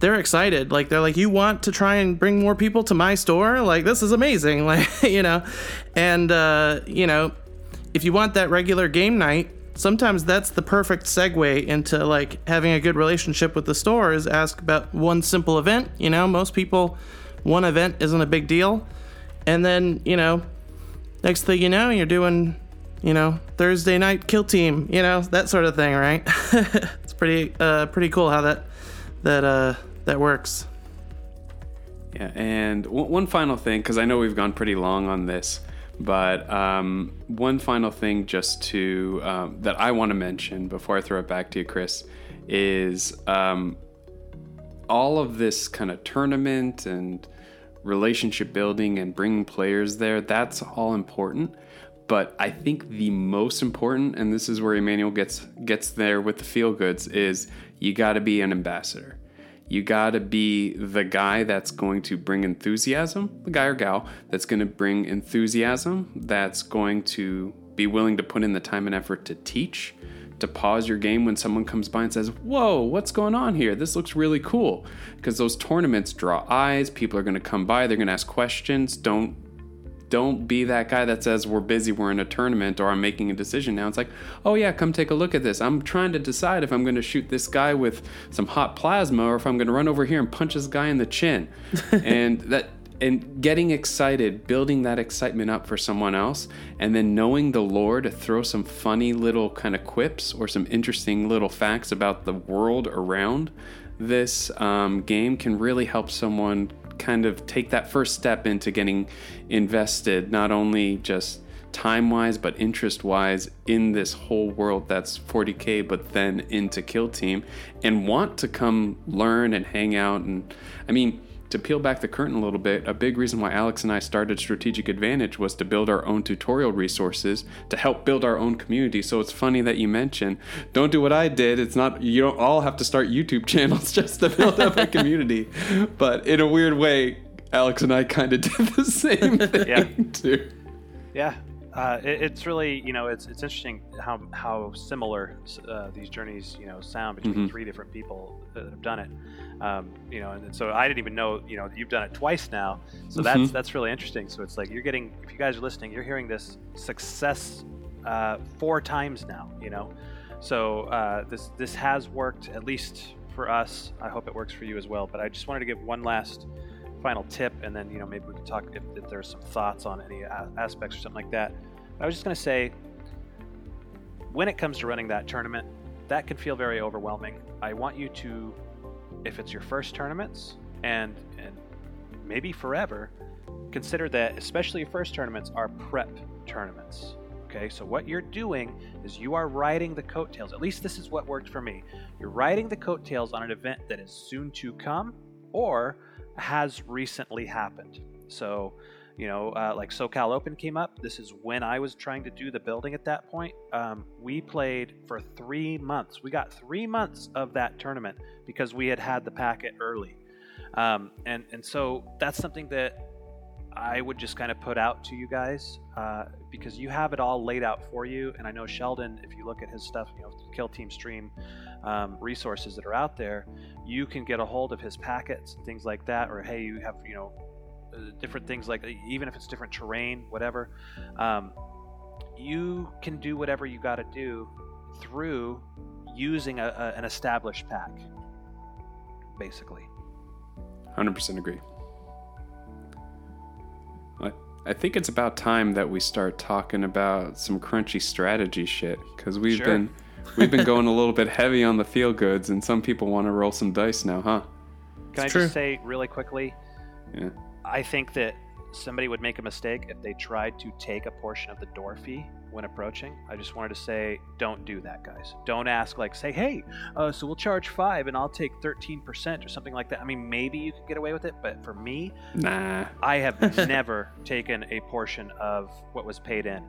D: they're excited. Like they're like, "You want to try and bring more people to my store? Like this is amazing." Like, you know. And uh, you know, if you want that regular game night, sometimes that's the perfect segue into like having a good relationship with the store is ask about one simple event, you know, most people one event isn't a big deal. And then, you know, next thing you know, you're doing you know, Thursday night kill team, you know, that sort of thing, right? it's pretty uh pretty cool how that that uh that works.
C: Yeah, and w- one final thing cuz I know we've gone pretty long on this, but um, one final thing just to um, that I want to mention before I throw it back to you, Chris, is um, all of this kind of tournament and relationship building and bringing players there. That's all important. But I think the most important, and this is where Emmanuel gets gets there with the feel goods, is you got to be an ambassador. You got to be the guy that's going to bring enthusiasm, the guy or gal that's going to bring enthusiasm, that's going to be willing to put in the time and effort to teach, to pause your game when someone comes by and says, Whoa, what's going on here? This looks really cool. Because those tournaments draw eyes, people are to come by, they're to ask questions. Don't don't be that guy that says we're busy, we're in a tournament, or I'm making a decision now. It's like, oh yeah, come take a look at this. I'm trying to decide if I'm going to shoot this guy with some hot plasma or if I'm going to run over here and punch this guy in the chin. and that and getting excited, building that excitement up for someone else, and then knowing the lore to throw some funny little kind of quips or some interesting little facts about the world around this um, game can really help someone kind of take that first step into getting invested, not only just time wise, but interest wise in this whole world that's 40k, but then into Kill Team and want to come learn and hang out. And I mean, to peel back the curtain a little bit, a big reason why Alex and I started Strategic Advantage was to build our own tutorial resources to help build our own community. So it's funny that you mention don't do what I did. It's not you don't all have to start YouTube channels just to build up a community. But in a weird way, Alex and I kind of did the same thing
A: Yeah.
C: too.
A: Yeah, uh, it, it's really you know it's it's interesting how how similar uh, these journeys you know sound between
C: Mhm.
A: three different people that have done it. Um, you know, and, so I didn't even know you know you've done it twice now. So that's
C: Mhm.
A: that's really interesting. So it's like you're getting if you guys are listening, you're hearing this success uh, four times now. You know, so uh, this this has worked at least for us. I hope it works for you as well. But I just wanted to give one last final tip, and then you know maybe we can talk if, if there's some thoughts on any a- aspects or something like that. But I was just going to say, when it comes to running that tournament, that can feel very overwhelming. I want you to, if it's your first tournaments and and maybe forever, consider that especially your first tournaments are prep tournaments. Okay, so what you're doing is you are riding the coattails. At least this is what worked for me. You're riding the coattails on an event that is soon to come or has recently happened. So, you know, uh, like SoCal Open came up. This is when I was trying to do the building at that point. Um, we played for three months. We got three months of that tournament because we had had the packet early. Um, and, and so that's something that I would just kind of put out to you guys uh, because you have it all laid out for you. And I know Sheldon, if you look at his stuff, you know, Kill Team Stream um, resources that are out there, you can get a hold of his packets and things like that. Or hey, you have you know different things like even if it's different terrain, whatever. Um, you can do whatever you got to do through using a, a, an established pack, basically.
C: 100% agree. I, I think it's about time that we start talking about some crunchy strategy shit because we've
A: Sure.
C: been we've been going a little bit heavy on the feel goods and some people want to roll some dice now, huh?
A: Can
D: It's
A: I
D: true.
A: just say really quickly?
C: Yeah.
A: I think that somebody would make a mistake if they tried to take a portion of the door fee when approaching. I just wanted to say, don't do that, guys. Don't ask, like, say, hey, uh, so we'll charge five and I'll take 13% or something like that. I mean, maybe you could get away with it, but for me,
C: Nah.
A: I have never taken a portion of what was paid in.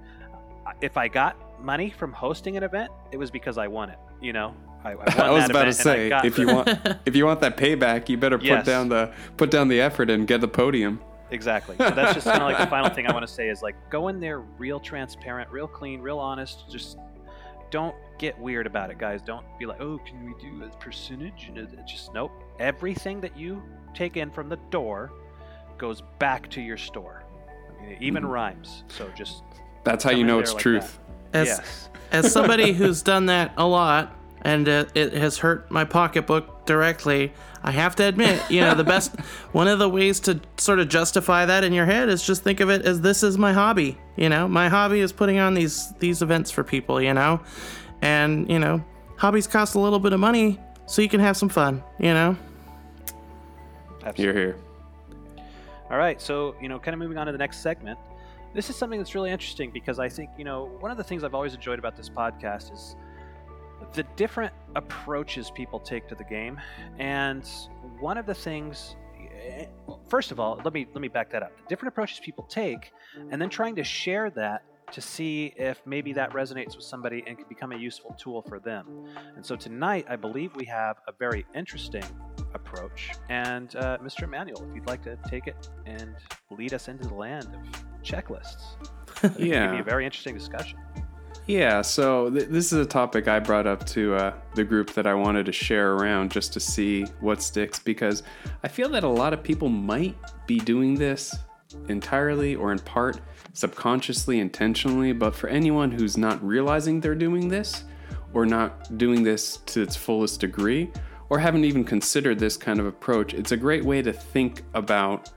A: If I got money from hosting an event, it was because I won it. You know, I, I, won
C: I was
A: that
C: about to
A: event and
C: say, if you want, if you want that payback, you better put
A: Yes.
C: down the put down the effort and get the podium.
A: Exactly. So that's just kind of like the final thing I want to say is like go in there real transparent, real clean, real honest. Just don't get weird about it, guys. Don't be like, oh, can we do a percentage? And it- it just nope. Everything that you take in from the door goes back to your store. I mean, it even
C: Mhm.
A: rhymes. So just
C: That's how you know it's
A: like
C: truth.
D: As,
A: yes.
D: as somebody who's done that a lot and uh, it has hurt my pocketbook directly i have to admit you know the best one of the ways to sort of justify that in your head is just think of it as this is my hobby you know my hobby is putting on these these events for people you know and you know hobbies cost a little bit of money so you can have some fun you know
A: Absolutely.
C: You're here.
A: All right, so you know, kind of moving on to the next segment. This is something that's really interesting because I think you know one of the things I've always enjoyed about this podcast is the different approaches people take to the game, and one of the things. eh, First of all, let me let me back that up. The different approaches people take, and then trying to share that to see if maybe that resonates with somebody and can become a useful tool for them. And so tonight, I believe we have a very interesting approach. And uh, Mr. Emmanuel, if you'd like to take it and lead us into the land of checklists, it'd be a very interesting discussion.
C: Yeah, so th- this is a topic I brought up to uh, the group that I wanted to share around just to see what sticks because I feel that a lot of people might be doing this entirely or in part subconsciously, intentionally, but for anyone who's not realizing they're doing this or not doing this to its fullest degree or haven't even considered this kind of approach, it's a great way to think about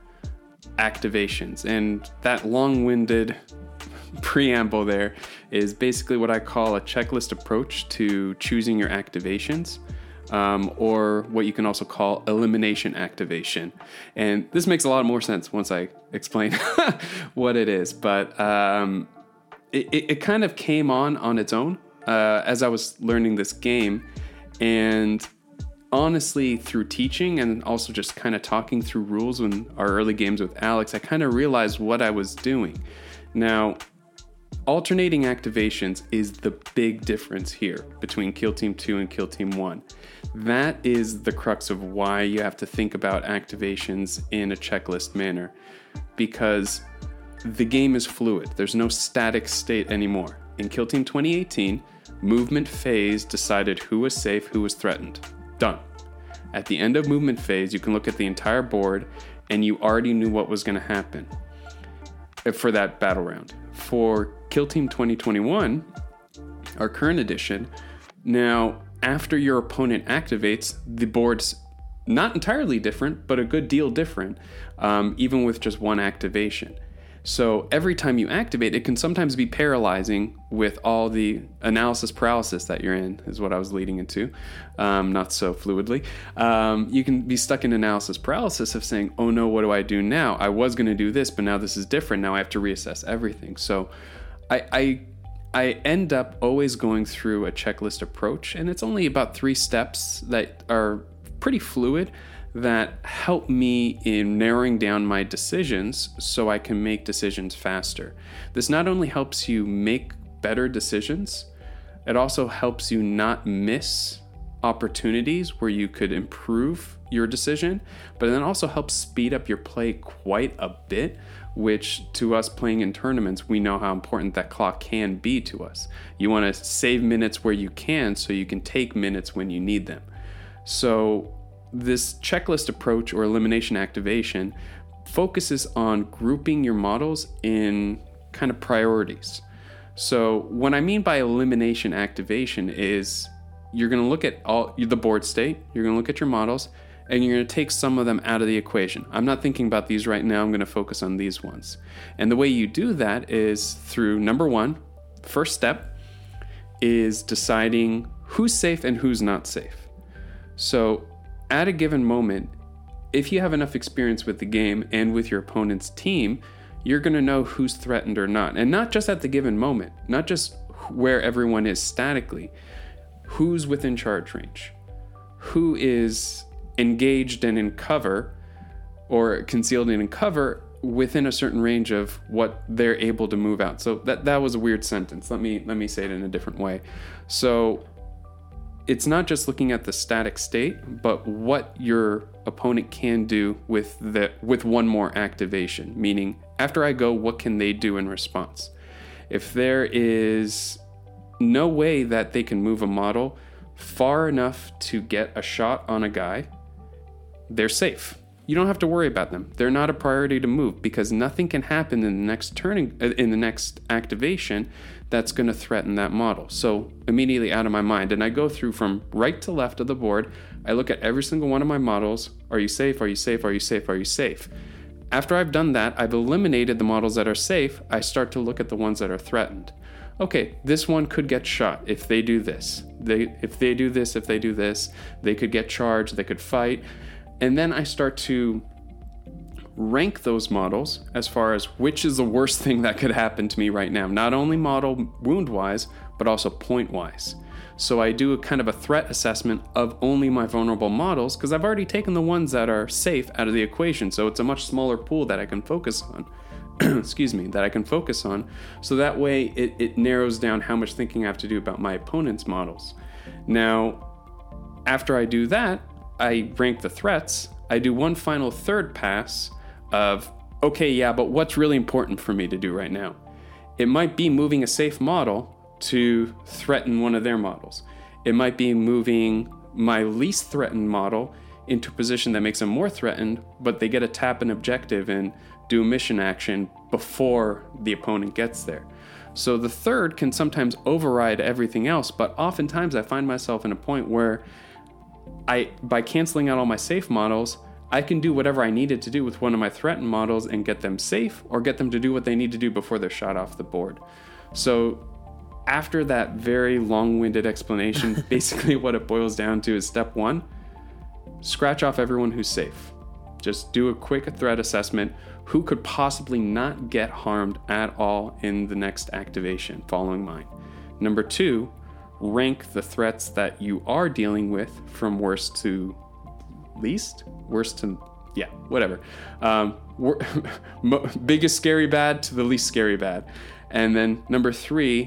C: activations. And that long winded preamble there is basically what I call a checklist approach to choosing your activations. Um, or what you can also call elimination activation. And this makes a lot more sense once I explain what it is. But um, it, it, kind of came on on its own uh, as I was learning this game. And honestly, through teaching and also just kind of talking through rules in our early games with Alex, I kind of realized what I was doing. Now, alternating activations is the big difference here between Kill Team 2 and Kill Team 1. That is the crux of why you have to think about activations in a checklist manner because the game is fluid. There's no static state anymore. In Kill Team 2018, movement phase decided who was safe, who was threatened. Done. At the end of movement phase, you can look at the entire board and you already knew what was going to happen for that battle round. For Kill Team 2021, our current edition, now after your opponent activates, the board's not entirely different, but a good deal different, um, even with just one activation. So every time you activate, it can sometimes be paralyzing with all the analysis paralysis that you're in, is what I was leading into, um, not so fluidly. Um, you can be stuck in analysis paralysis of saying, oh no, what do I do now? I was going to do this, but now this is different. Now I have to reassess everything. So I, I I end up always going through a checklist approach, and it's only about three steps that are pretty fluid that help me in narrowing down my decisions so I can make decisions faster. This not only helps you make better decisions, it also helps you not miss opportunities where you could improve your decision, but then also helps speed up your play quite a bit, which to us playing in tournaments, we know how important that clock can be to us. You want to save minutes where you can so you can take minutes when you need them. So, this checklist approach or elimination activation focuses on grouping your models in kind of priorities. So, what I mean by elimination activation is you're going to look at all the board state, you're going to look at your models, and you're going to take some of them out of the equation. I'm not thinking about these right now, I'm going to focus on these ones. And the way you do that is through number one, first step is deciding who's safe and who's not safe. So, at a given moment, if you have enough experience with the game and with your opponent's team, you're going to know who's threatened or not. And not just at the given moment, not just where everyone is statically, who's within charge range, who is engaged and in cover or concealed and in cover within a certain range of what they're able to move out. So that that was a weird sentence. Let me let me say it in a different way. So it's not just looking at the static state, but what your opponent can do with the with one more activation. Meaning, after I go, what can they do in response? If there is no way that they can move a model far enough to get a shot on a guy, they're safe. You don't have to worry about them. They're not a priority to move because nothing can happen in the next turning uh, in the next activation that's going to threaten that model. So immediately out of my mind, and I go through from right to left of the board. I look at every single one of my models. Are you safe? Are you safe? Are you safe? Are you safe? After I've done that, I've eliminated the models that are safe. I start to look at the ones that are threatened. Okay, this one could get shot if they do this. They if they do this, if they do this, they could get charged, they could fight. And then I start to rank those models as far as which is the worst thing that could happen to me right now, not only model wound wise, but also point wise. So I do a kind of a threat assessment of only my vulnerable models because I've already taken the ones that are safe out of the equation. So it's a much smaller pool that I can focus on. excuse me, that I can focus on. So that way it, it narrows down how much thinking I have to do about my opponent's models. Now, after I do that, I rank the threats. I do one final third pass of, okay, yeah, but what's really important for me to do right now? It might be moving a safe model to threaten one of their models. It might be moving my least threatened model into a position that makes them more threatened, but they get to tap an objective and do mission action before the opponent gets there. So the third can sometimes override everything else, but oftentimes I find myself in a point where I by canceling out all my safe models, I can do whatever I needed to do with one of my threatened models and get them safe or get them to do what they need to do before they're shot off the board. So after that very long-winded explanation, basically what it boils down to is step 1, scratch off everyone who's safe. Just do a quick threat assessment. Who could possibly not get harmed at all in the next activation following mine? Number two, rank the threats that you are dealing with from worst to least, worst to yeah, whatever. Um, biggest scary bad to the least scary bad, and then number three,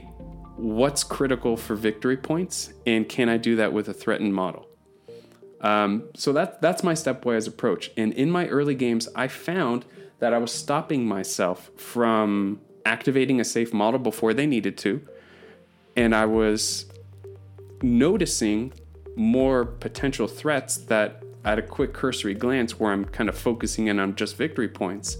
C: what's critical for victory points, and can I do that with a threatened model? Um, so that that's my stepwise approach. And in my early games, I found that I was stopping myself from activating a safe model before they needed to, and I was noticing more potential threats that at a quick cursory glance where I'm kind of focusing in on just victory points,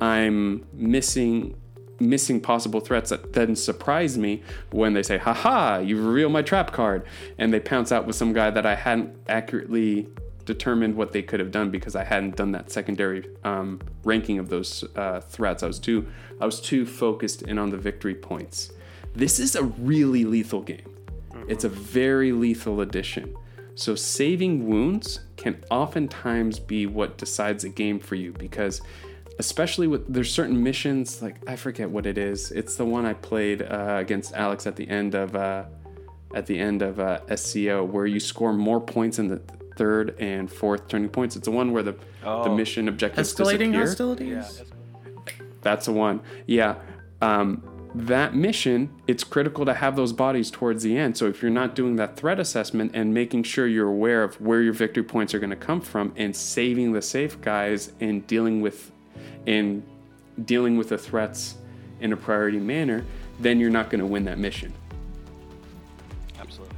C: I'm missing missing possible threats that then surprise me when they say, haha, you reveal my trap card. And they pounce out with some guy that I hadn't accurately determined what they could have done because I hadn't done that secondary um, ranking of those uh, threats. I was too I was too focused in on the victory points. This is a really lethal game. It's a very lethal addition. So saving wounds can oftentimes be what decides a game for you because especially with there's certain missions like I forget what it is. It's the one I played uh, against Alex at the end of uh, at the end of uh, SCO where you score more points in the third and fourth turning points. It's the one where the
A: Oh.
C: the mission objectives
D: Escalating
C: disappear.
D: hostilities?
C: That's the one. Yeah. Um, that mission, it's critical to have those bodies towards the end. So if you're not doing that threat assessment and making sure you're aware of where your victory points are going to come from and saving the safe guys and dealing with and dealing with the threats in a priority manner, then you're not going to win that mission.
A: Absolutely.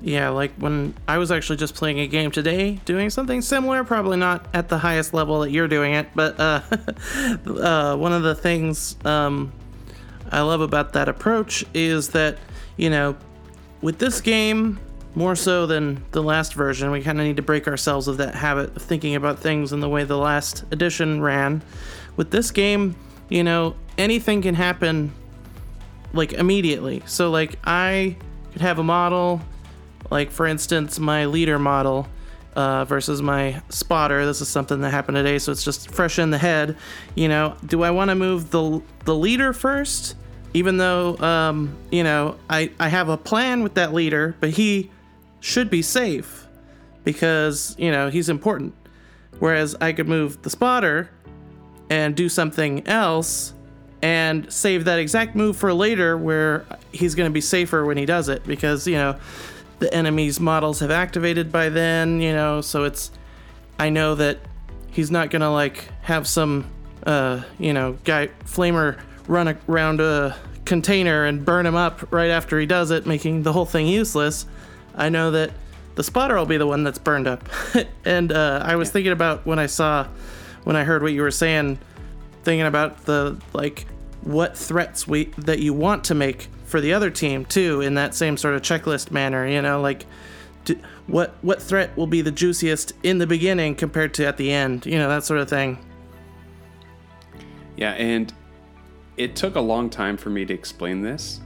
D: Yeah, like when I was actually just playing a game today, doing something similar, probably not at the highest level that you're doing it, but uh, uh, one of the things um, I love about that approach is that, you know, with this game, more so than the last version, we kind of need to break ourselves of that habit of thinking about things in the way the last edition ran. With this game, you know, anything can happen like immediately. So like I could have a model, like for instance, my leader model, uh, versus my spotter. This is something that happened today, so it's just fresh in the head. You know, do I want to move the the leader first? Even though, um, you know, I, I have a plan with that leader, but he should be safe because, you know, he's important. Whereas I could move the spotter and do something else and save that exact move for later where he's going to be safer when he does it because, you know, the enemy's models have activated by then, you know, so it's I know that he's not to like have some uh, you know, guy flamer run around a container and burn him up right after he does it, making the whole thing useless. I know that the spotter will be the one that's burned up. and uh, I was yeah. thinking about when I saw, when I heard what you were saying, thinking about the like what threats we that you want to make for the other team too, in that same sort of checklist manner. You know, like do, what what threat will be the juiciest in the beginning compared to at the end. You know, that sort of thing.
C: Yeah, and it took a long time for me to explain this.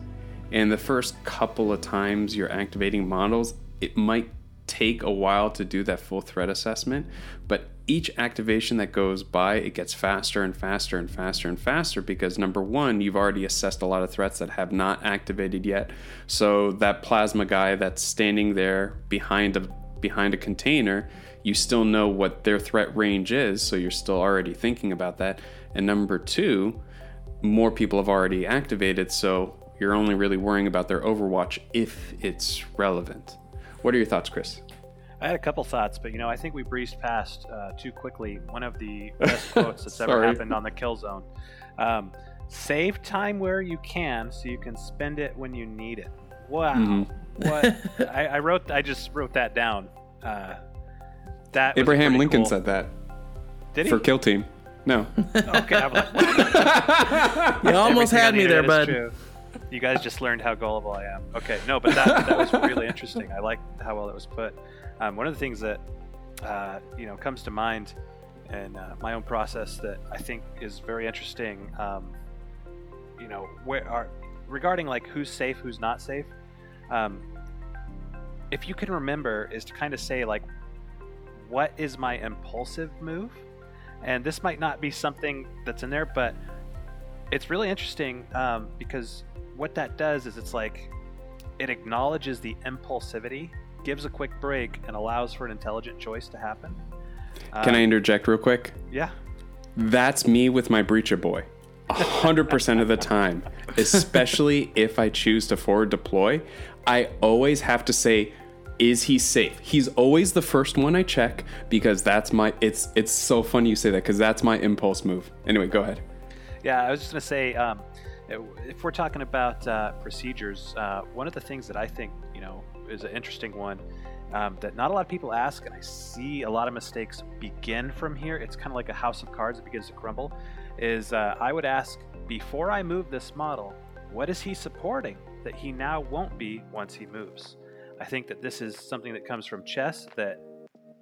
C: And the first couple of times you're activating models, it might take a while to do that full threat assessment. But each activation that goes by, it gets faster and faster and faster and faster because number one, you've already assessed a lot of threats that have not activated yet. So that plasma guy that's standing there behind a behind a container, you still know what their threat range is, so you're still already thinking about that. And number two, more people have already activated, so you're only really worrying about their Overwatch if it's relevant. What are your thoughts, Chris?
A: I had a couple thoughts, but you know, I think we breezed past uh, too quickly one of the best quotes that's ever happened on the kill zone. Um, save time where you can so you can spend it when you need it. Wow. Mm-hmm. What I, I, wrote, I just wrote that down. Uh, that
C: Abraham Lincoln
A: cool.
C: said that.
A: Did he?
C: For Kill Team. No.
A: okay, I'm like,
D: you almost had me there, bud.
A: You guys just learned how gullible I am. Okay, no, but that, that was really interesting. I like how well it was put. Um, one of the things that uh, you know comes to mind in uh, my own process that I think is very interesting. Um, you know, where are regarding like who's safe, who's not safe. Um, if you can remember, is to kind of say like, what is my impulsive move? And this might not be something that's in there, but it's really interesting um, because what that does is it's like it acknowledges the impulsivity, gives a quick break, and allows for an intelligent choice to happen.
C: Can um, I interject real quick?
A: Yeah.
C: That's me with my breacher boy. 100% of the time, especially if I choose to forward deploy, I always have to say, is he safe? He's always the first one I check because that's my it's it's so funny you say that because that's my impulse move. Anyway, go ahead.
A: Yeah, I was just gonna say, um, if we're talking about uh, procedures, uh, one of the things that I think you know is an interesting one um, that not a lot of people ask, and I see a lot of mistakes begin from here. It's kind of like a house of cards that begins to crumble. Is uh, I would ask before I move this model, what is he supporting that he now won't be once he moves? I think that this is something that comes from chess that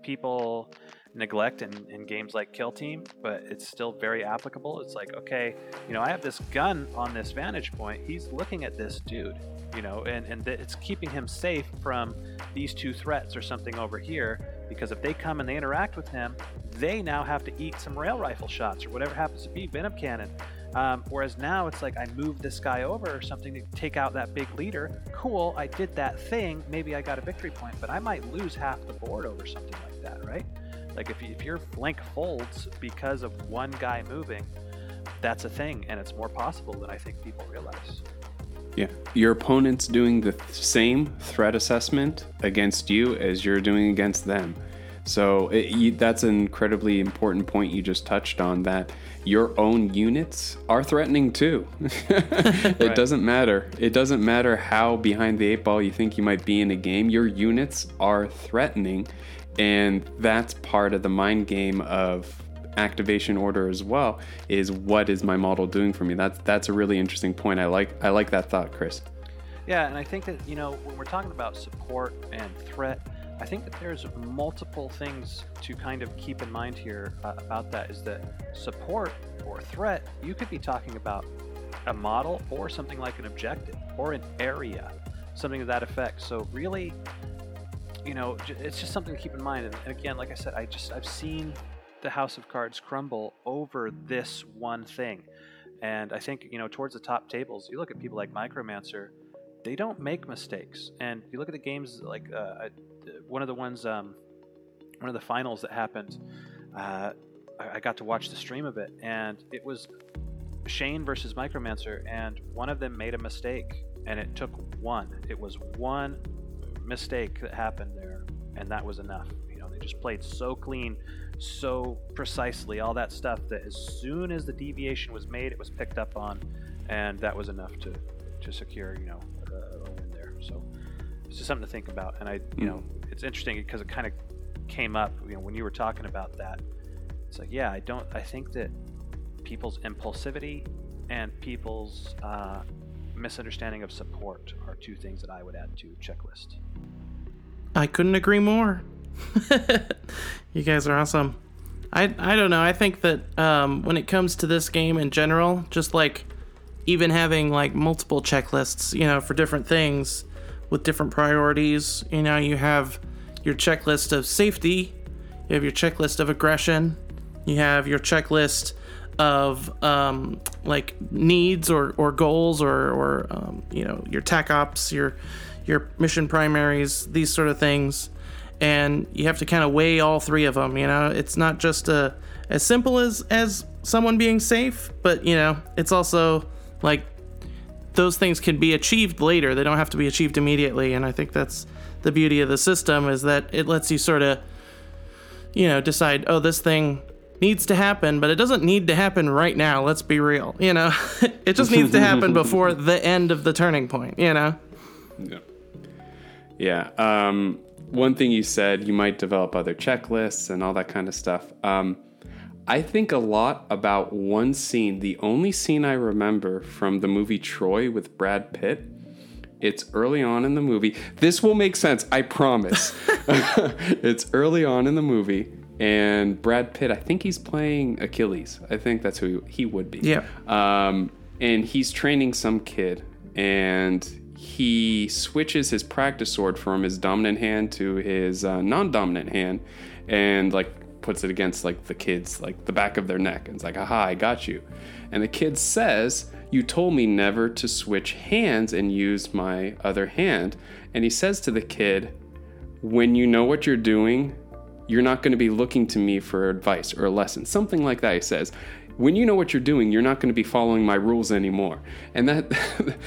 A: people neglect in, in games like Kill Team, but it's still very applicable. It's like, okay, you know, I have this gun on this vantage point. He's looking at this dude, you know, and, and it's keeping him safe from these two threats or something over here. Because if they come and they interact with him, they now have to eat some rail rifle shots or whatever happens to be venom cannon. Um, whereas now it's like I moved this guy over or something to take out that big leader. Cool, I did that thing. Maybe I got a victory point, but I might lose half the board over something like that, right? Like if, you, if your flank folds because of one guy moving, that's a thing, and it's more possible than I think people realize.
C: Yeah, your opponent's doing the th- same threat assessment against you as you're doing against them. So it, you, that's an incredibly important point you just touched on. That your own units are threatening too. it right. doesn't matter. It doesn't matter how behind the eight ball you think you might be in a game. Your units are threatening, and that's part of the mind game of activation order as well. Is what is my model doing for me? That's that's a really interesting point. I like I like that thought, Chris.
A: Yeah, and I think that you know when we're talking about support and threat I think that there's multiple things to kind of keep in mind here uh, about that is that support or threat, you could be talking about a model or something like an objective or an area, something of that effect. So, really, you know, it's just something to keep in mind. And again, like I said, I just I've seen the House of Cards crumble over this one thing. And I think, you know, towards the top tables, you look at people like Micromancer, they don't make mistakes. And you look at the games like uh, one of the ones, um, one of the finals that happened, uh, I got to watch the stream of it, and it was Shane versus Micromancer, and one of them made a mistake, and it took one. It was one mistake that happened there, and that was enough. You know, they just played so clean, so precisely, all that stuff that as soon as the deviation was made, it was picked up on, and that was enough to to secure, you know, a, a win there. So it's just something to think about. And I, you know, it's interesting because it kind of came up, you know, when you were talking about that. It's like, yeah, I don't. I think that people's impulsivity and people's uh, misunderstanding of support are two things that I would add to checklist.
D: I couldn't agree more. you guys are awesome. I I don't know. I think that um, when it comes to this game in general, just like even having like multiple checklists, you know, for different things with different priorities. You know, you have your checklist of safety, you have your checklist of aggression, you have your checklist of um, like needs or, or goals or, or um, you know your tac ops, your your mission primaries, these sort of things, and you have to kind of weigh all three of them. You know, it's not just a, uh, as simple as as someone being safe, but you know, it's also like those things can be achieved later. They don't have to be achieved immediately, and I think that's the beauty of the system is that it lets you sort of you know decide, oh, this thing needs to happen, but it doesn't need to happen right now. Let's be real. You know, it just needs to happen before the end of the turning point. You know.
C: Yeah. Yeah. Um, one thing you said, you might develop other checklists and all that kind of stuff. Um, I think a lot about one scene, the only scene I remember from the movie Troy with Brad Pitt. It's early on in the movie. This will make sense, I promise. it's early on in the movie and Brad Pitt, I think he's playing Achilles. I think that's who he would be.
D: Yeah.
C: Um, and he's training some kid, and he switches his practice sword from his dominant hand to his uh, non-dominant hand, and like puts it against like the kid's like the back of their neck, and it's like, "Aha, I got you." And the kid says, "You told me never to switch hands and use my other hand." And he says to the kid, "When you know what you're doing." You're not going to be looking to me for advice or a lesson. Something like that, he says. When you know what you're doing, you're not going to be following my rules anymore. And that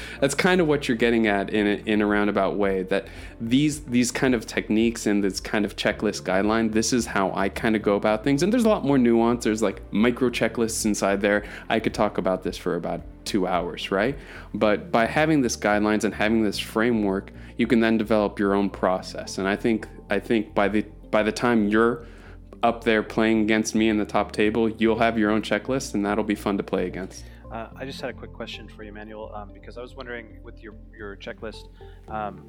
C: that's kind of what you're getting at in a, in a roundabout way that these these kind of techniques and this kind of checklist guideline, this is how I kind of go about things. And there's a lot more nuance. There's like micro checklists inside there. I could talk about this for about two hours, right? But by having this guidelines and having this framework, you can then develop your own process. And I think I think by the by the time you're up there playing against me in the top table, you'll have your own checklist, and that'll be fun to play against.
A: Uh, I just had a quick question for you, Manuel, um, because I was wondering with your your checklist, um,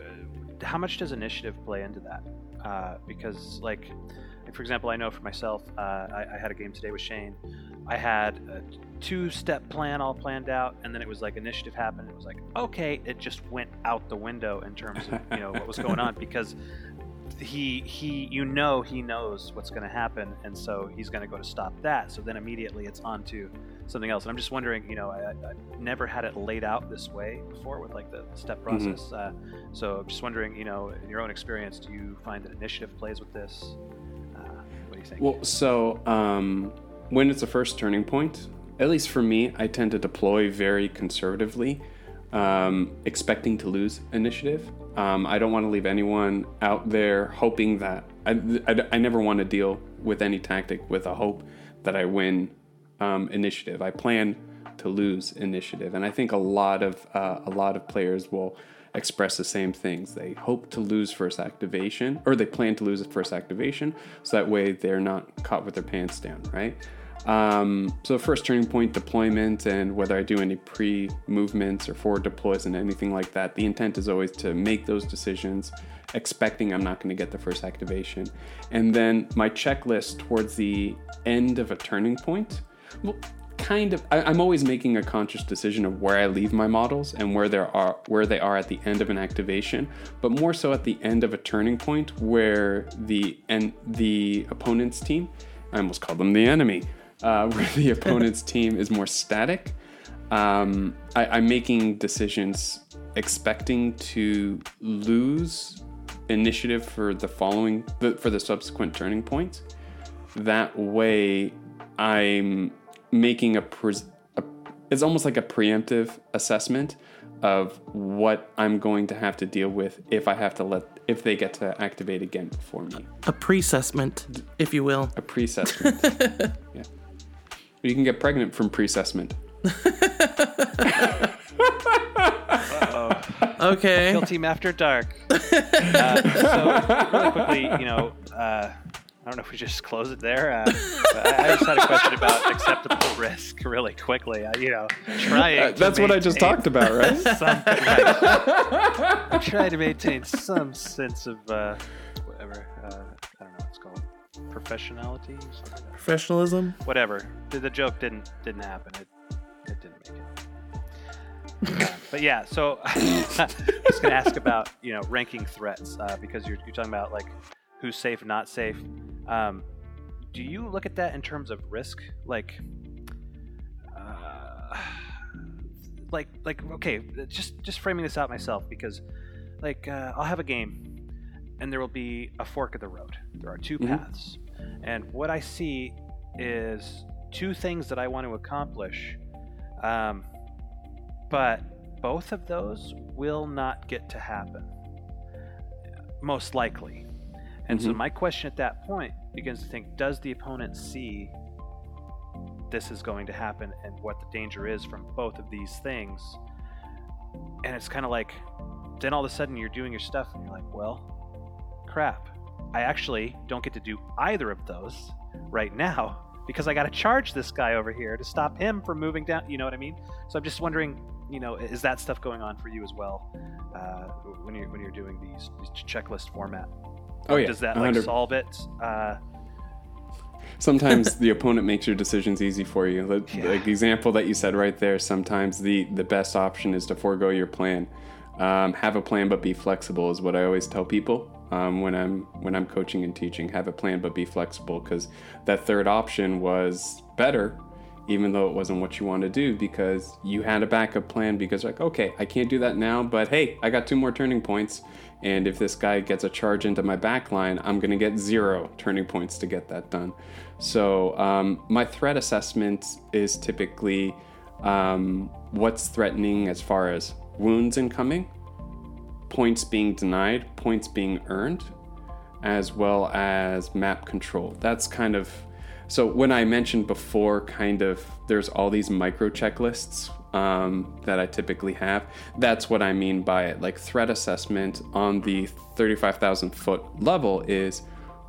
A: uh, how much does initiative play into that? Uh, because, like, like, for example, I know for myself, uh, I, I, had a game today with Shane. I had a two-step plan all planned out, and then it was like initiative happened. It was like, okay, it just went out the window in terms of you know what was going on because he he you know he knows what's going to happen and so he's going to go to stop that. So then immediately it's on to something else. And i'm just wondering you know I, have never had it laid out this way before with like the step mm-hmm. process. Mm-hmm. uh, so i'm just wondering you know in your own experience do you find that initiative plays with this? Uh, what do you think?
C: Well so um, when it's a first turning point at least for me i tend to deploy very conservatively um, expecting to lose initiative um, I don't want to leave anyone out there hoping that I, I, I, never want to deal with any tactic with a hope that I win um, initiative. I plan to lose initiative, and I think a lot of uh, a lot of players will express the same things. They hope to lose first activation, or they plan to lose first activation, so that way they're not caught with their pants down, right? Um, so first turning point deployment and whether I do any pre-movements or forward deploys and anything like that, the intent is always to make those decisions expecting I'm not going to get the first activation. And then my checklist towards the end of a turning point. Well, kind of I, I'm always making a conscious decision of where I leave my models and where there are where they are at the end of an activation, but more so at the end of a turning point where the and the opponent's team, I almost called them the enemy, uh, where the opponent's team is more static. Um, I, I'm making decisions expecting to lose initiative for the following for the subsequent turning points. That way, I'm making a, pre- a it's almost like a preemptive assessment of what I'm going to have to deal with if I have to let if they get to activate again before me.
D: A pre-assessment, if you will.
C: A pre-assessment. yeah. You can get pregnant from pre-assessment.
D: Okay.
A: Kill Team After Dark. uh, so really quickly, you know, uh, I don't know if we just close it there. Uh, I, I just had a question about acceptable risk, really quickly. Uh, you know, trying.
C: Uh,
A: to
C: that's what I just talked about, right?
A: Some, right. I'm trying to maintain some sense of Professionality. or something like that.
D: Professionalism.
A: Whatever. The, the joke didn't didn't happen. It it didn't make it. Uh, but yeah, so I was gonna ask about you know ranking threats uh, because you're, you're talking about like who's safe, not safe. Um, do you look at that in terms of risk, like, uh, like, like okay, just just framing this out myself because, like, uh, I'll have a game, and there will be a fork of the road. There are 2
C: Mhm.
A: paths, and what I see is two things that I want to accomplish. Um, but both of those will not get to happen most likely and so
C: Mhm.
A: my question at that point begins to think does the opponent see this is going to happen and what the danger is from both of these things and it's kind of like then all of a sudden you're doing your stuff and you're like well crap i actually don't get to do either of those right now because i got to charge this guy over here to stop him from moving down you know what i mean so i'm just wondering you know is that stuff going on for you as well uh, when you're when you're doing these, these checklist format
C: Oh yeah.
A: does that like solve it? Uh,
C: sometimes the opponent makes your decisions easy for you. Like,
A: Yeah.
C: like the example that you said right there, sometimes the the best option is to forego your plan. Um, have a plan but be flexible is what I always tell people um, when I'm when I'm coaching and teaching. Have a plan but be flexible because that third option was better, even though it wasn't what you want to do because you had a backup plan because like okay I can't do that now but hey I got two more turning points and if this guy gets a charge into my back line I'm gonna get zero turning points to get that done. So um, my threat assessment is typically um, what's threatening as far as wounds incoming, points being denied, points being earned, as well as map control. That's kind of so when I mentioned before, kind of there's all these micro checklists um, that I typically have. That's what I mean by it. Like threat assessment on the 35,000 foot level is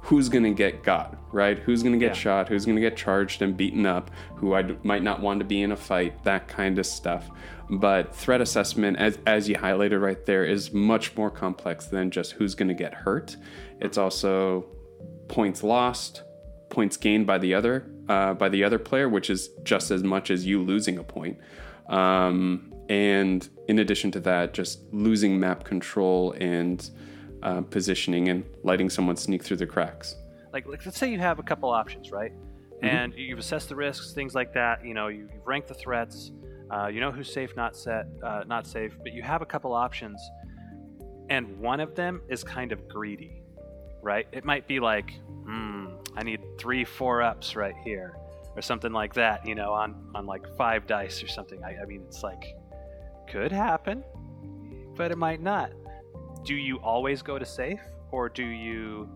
C: who's going to get got, right? Who's going to get
A: Yeah.
C: shot? Who's going to get charged and beaten up? Who I might not want to be in a fight? That kind of stuff. But threat assessment, as, as you highlighted right there, is much more complex than just who's going to get hurt. It's also points lost, points gained by the other uh, by the other player, which is just as much as you losing a point. Um, and in addition to that, just losing map control and uh, positioning and letting someone sneak through the cracks.
A: like, like, let's say you have a couple options, right? And you've assessed the risks, things like that. You know, you, you've ranked the threats. Uh, you know who's safe, not set, uh, not safe. But you have a couple options, and one of them is kind of greedy, right? It might be like, hmm, I need three, four ups right here, or something like that. You know, on on like five dice or something. I, I mean, it's like could happen, but it might not. Do you always go to safe, or do you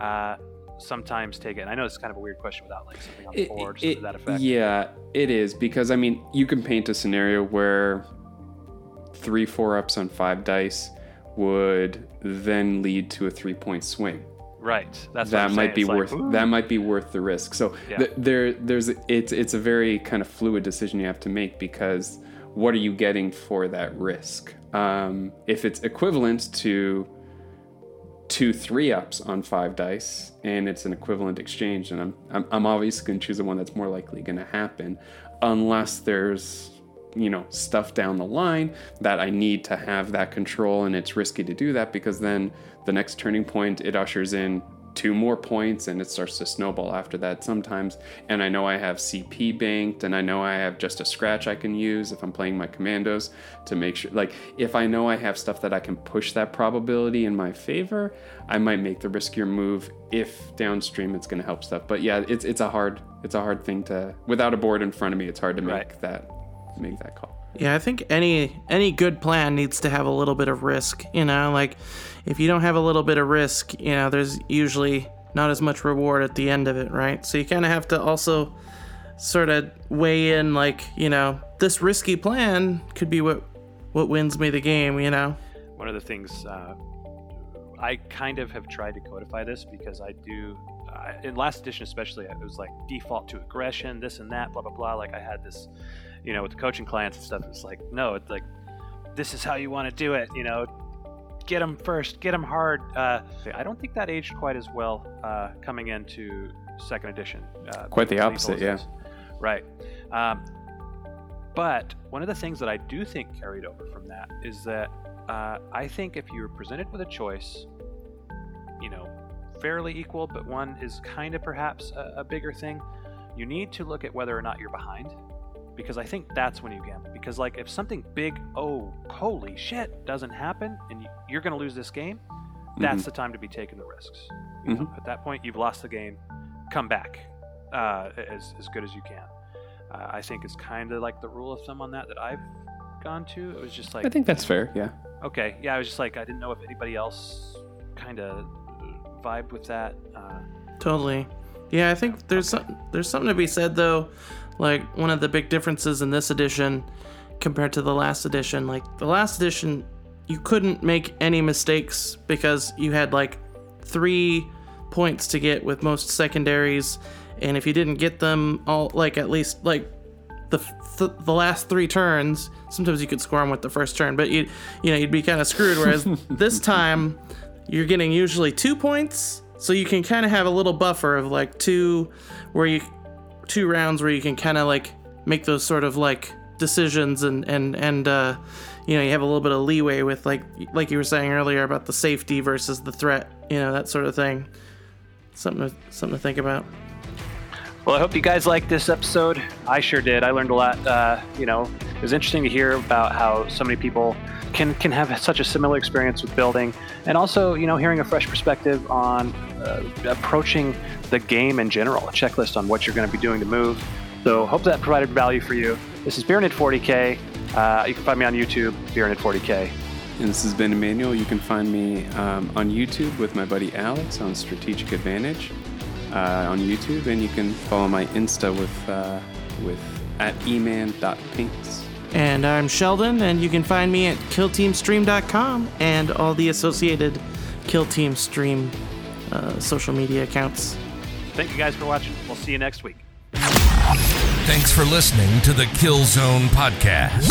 A: uh, sometimes take it? And I know it's kind of a weird question without like something on the
C: It-
A: board
C: it-
A: to that effect.
C: Yeah, it is because I mean, you can paint a scenario where three, four ups on five dice would then lead to a three point swing.
A: Right. That's
C: that might be
A: like,
C: worth
A: ooh.
C: that might be worth the risk. So
A: Yeah.
C: th- there there's it's it's a very kind of fluid decision you have to make because what are you getting for that risk? Um, if it's equivalent to two three ups on five dice and it's an equivalent exchange, and I'm I'm, I'm obviously going to choose the one that's more likely going to happen. unless there's you know stuff down the line that I need to have that control and it's risky to do that because then the next turning point it ushers in two more points and it starts to snowball after that sometimes and I know I have CP banked and I know I have just a scratch I can use if I'm playing my commandos to make sure like if I know I have stuff that I can push that probability in my favor I might make the riskier move if downstream it's going to help stuff but yeah it's it's a hard it's a hard thing to without a board in front of me it's hard to make
A: Right.
C: that make that call
D: Yeah, I think any any good plan needs to have a little bit of risk. You know, like if you don't have a little bit of risk, you know, there's usually not as much reward at the end of it, right? So you kind of have to also sort of weigh in, like, you know, this risky plan could be what what wins me the game. You know.
A: one of the things uh, I kind of have tried to codify this because I do uh, in last edition especially it was like default to aggression this and that blah blah blah like I had this you know with the coaching clients and stuff it's like no it's like this is how you want to do it you know get them first get them hard uh, I don't think that aged quite as well uh, coming into second edition uh,
C: Quite the opposite, yeah.
A: right um, but one of the things that I do think carried over from that is that uh, I think if you're presented with a choice, you know, fairly equal, but one is kind of perhaps a, a bigger thing, you need to look at whether or not you're behind. Because I think that's when you gamble. Because, like, if something big, oh, holy shit, doesn't happen and you, you're going to lose this game, that's the time to be taking the risks. You know, at that point, you've lost the game, come back uh, as, as good as you can. Uh, I think is kind of like the rule of thumb on that that I've gone to. It was just like,
C: I think that's fair yeah
A: Okay, yeah, I was just like, I didn't know if anybody else kind of vibed with that. Uh,
D: Totally. Yeah, I think there's some, there's something to be said though. Like one of the big differences in this edition compared to the last edition, like the last edition, you couldn't make any mistakes because you had like three points to get with most secondaries, and if you didn't get them all, like at least like the th- the last three turns, sometimes you could score them with the first turn, but you you know you'd be kind of screwed. Whereas this time, you're getting usually two points, so you can kind of have a little buffer of like two, where you two rounds where you can kind of like make those sort of like decisions and and and uh, you know you have a little bit of leeway with like like you were saying earlier about the safety versus the threat, you know that sort of thing. Something to, something to think about.
A: well, I hope you guys liked this episode. I sure did. I learned a lot. Uh, you know, it was interesting to hear about how so many people can can have such a similar experience with building, and also you know hearing a fresh perspective on uh, approaching the game in general, a checklist on what you're going to be doing to move. So hope that provided value for you. This is Bearded 40k. Uh, you can find me on YouTube, Bearded 40k.
C: And this has been Emmanuel. You can find me um, on YouTube with my buddy Alex on Strategic Advantage uh, on YouTube, and you can follow my Insta with uh, with at eman.pinks.
D: And I'm Sheldon, and you can find me at killteamstream.com and all the associated Kill Team Stream uh, social media accounts.
A: Thank you guys for watching. We'll see you next week.
B: Thanks for listening to the Killzone Podcast.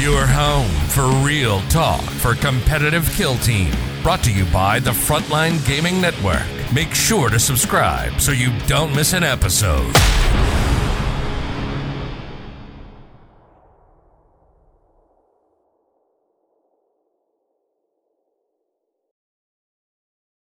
B: Your home for real talk for competitive kill team. Brought to you by the Frontline Gaming Network. Make sure to subscribe so you don't miss an episode.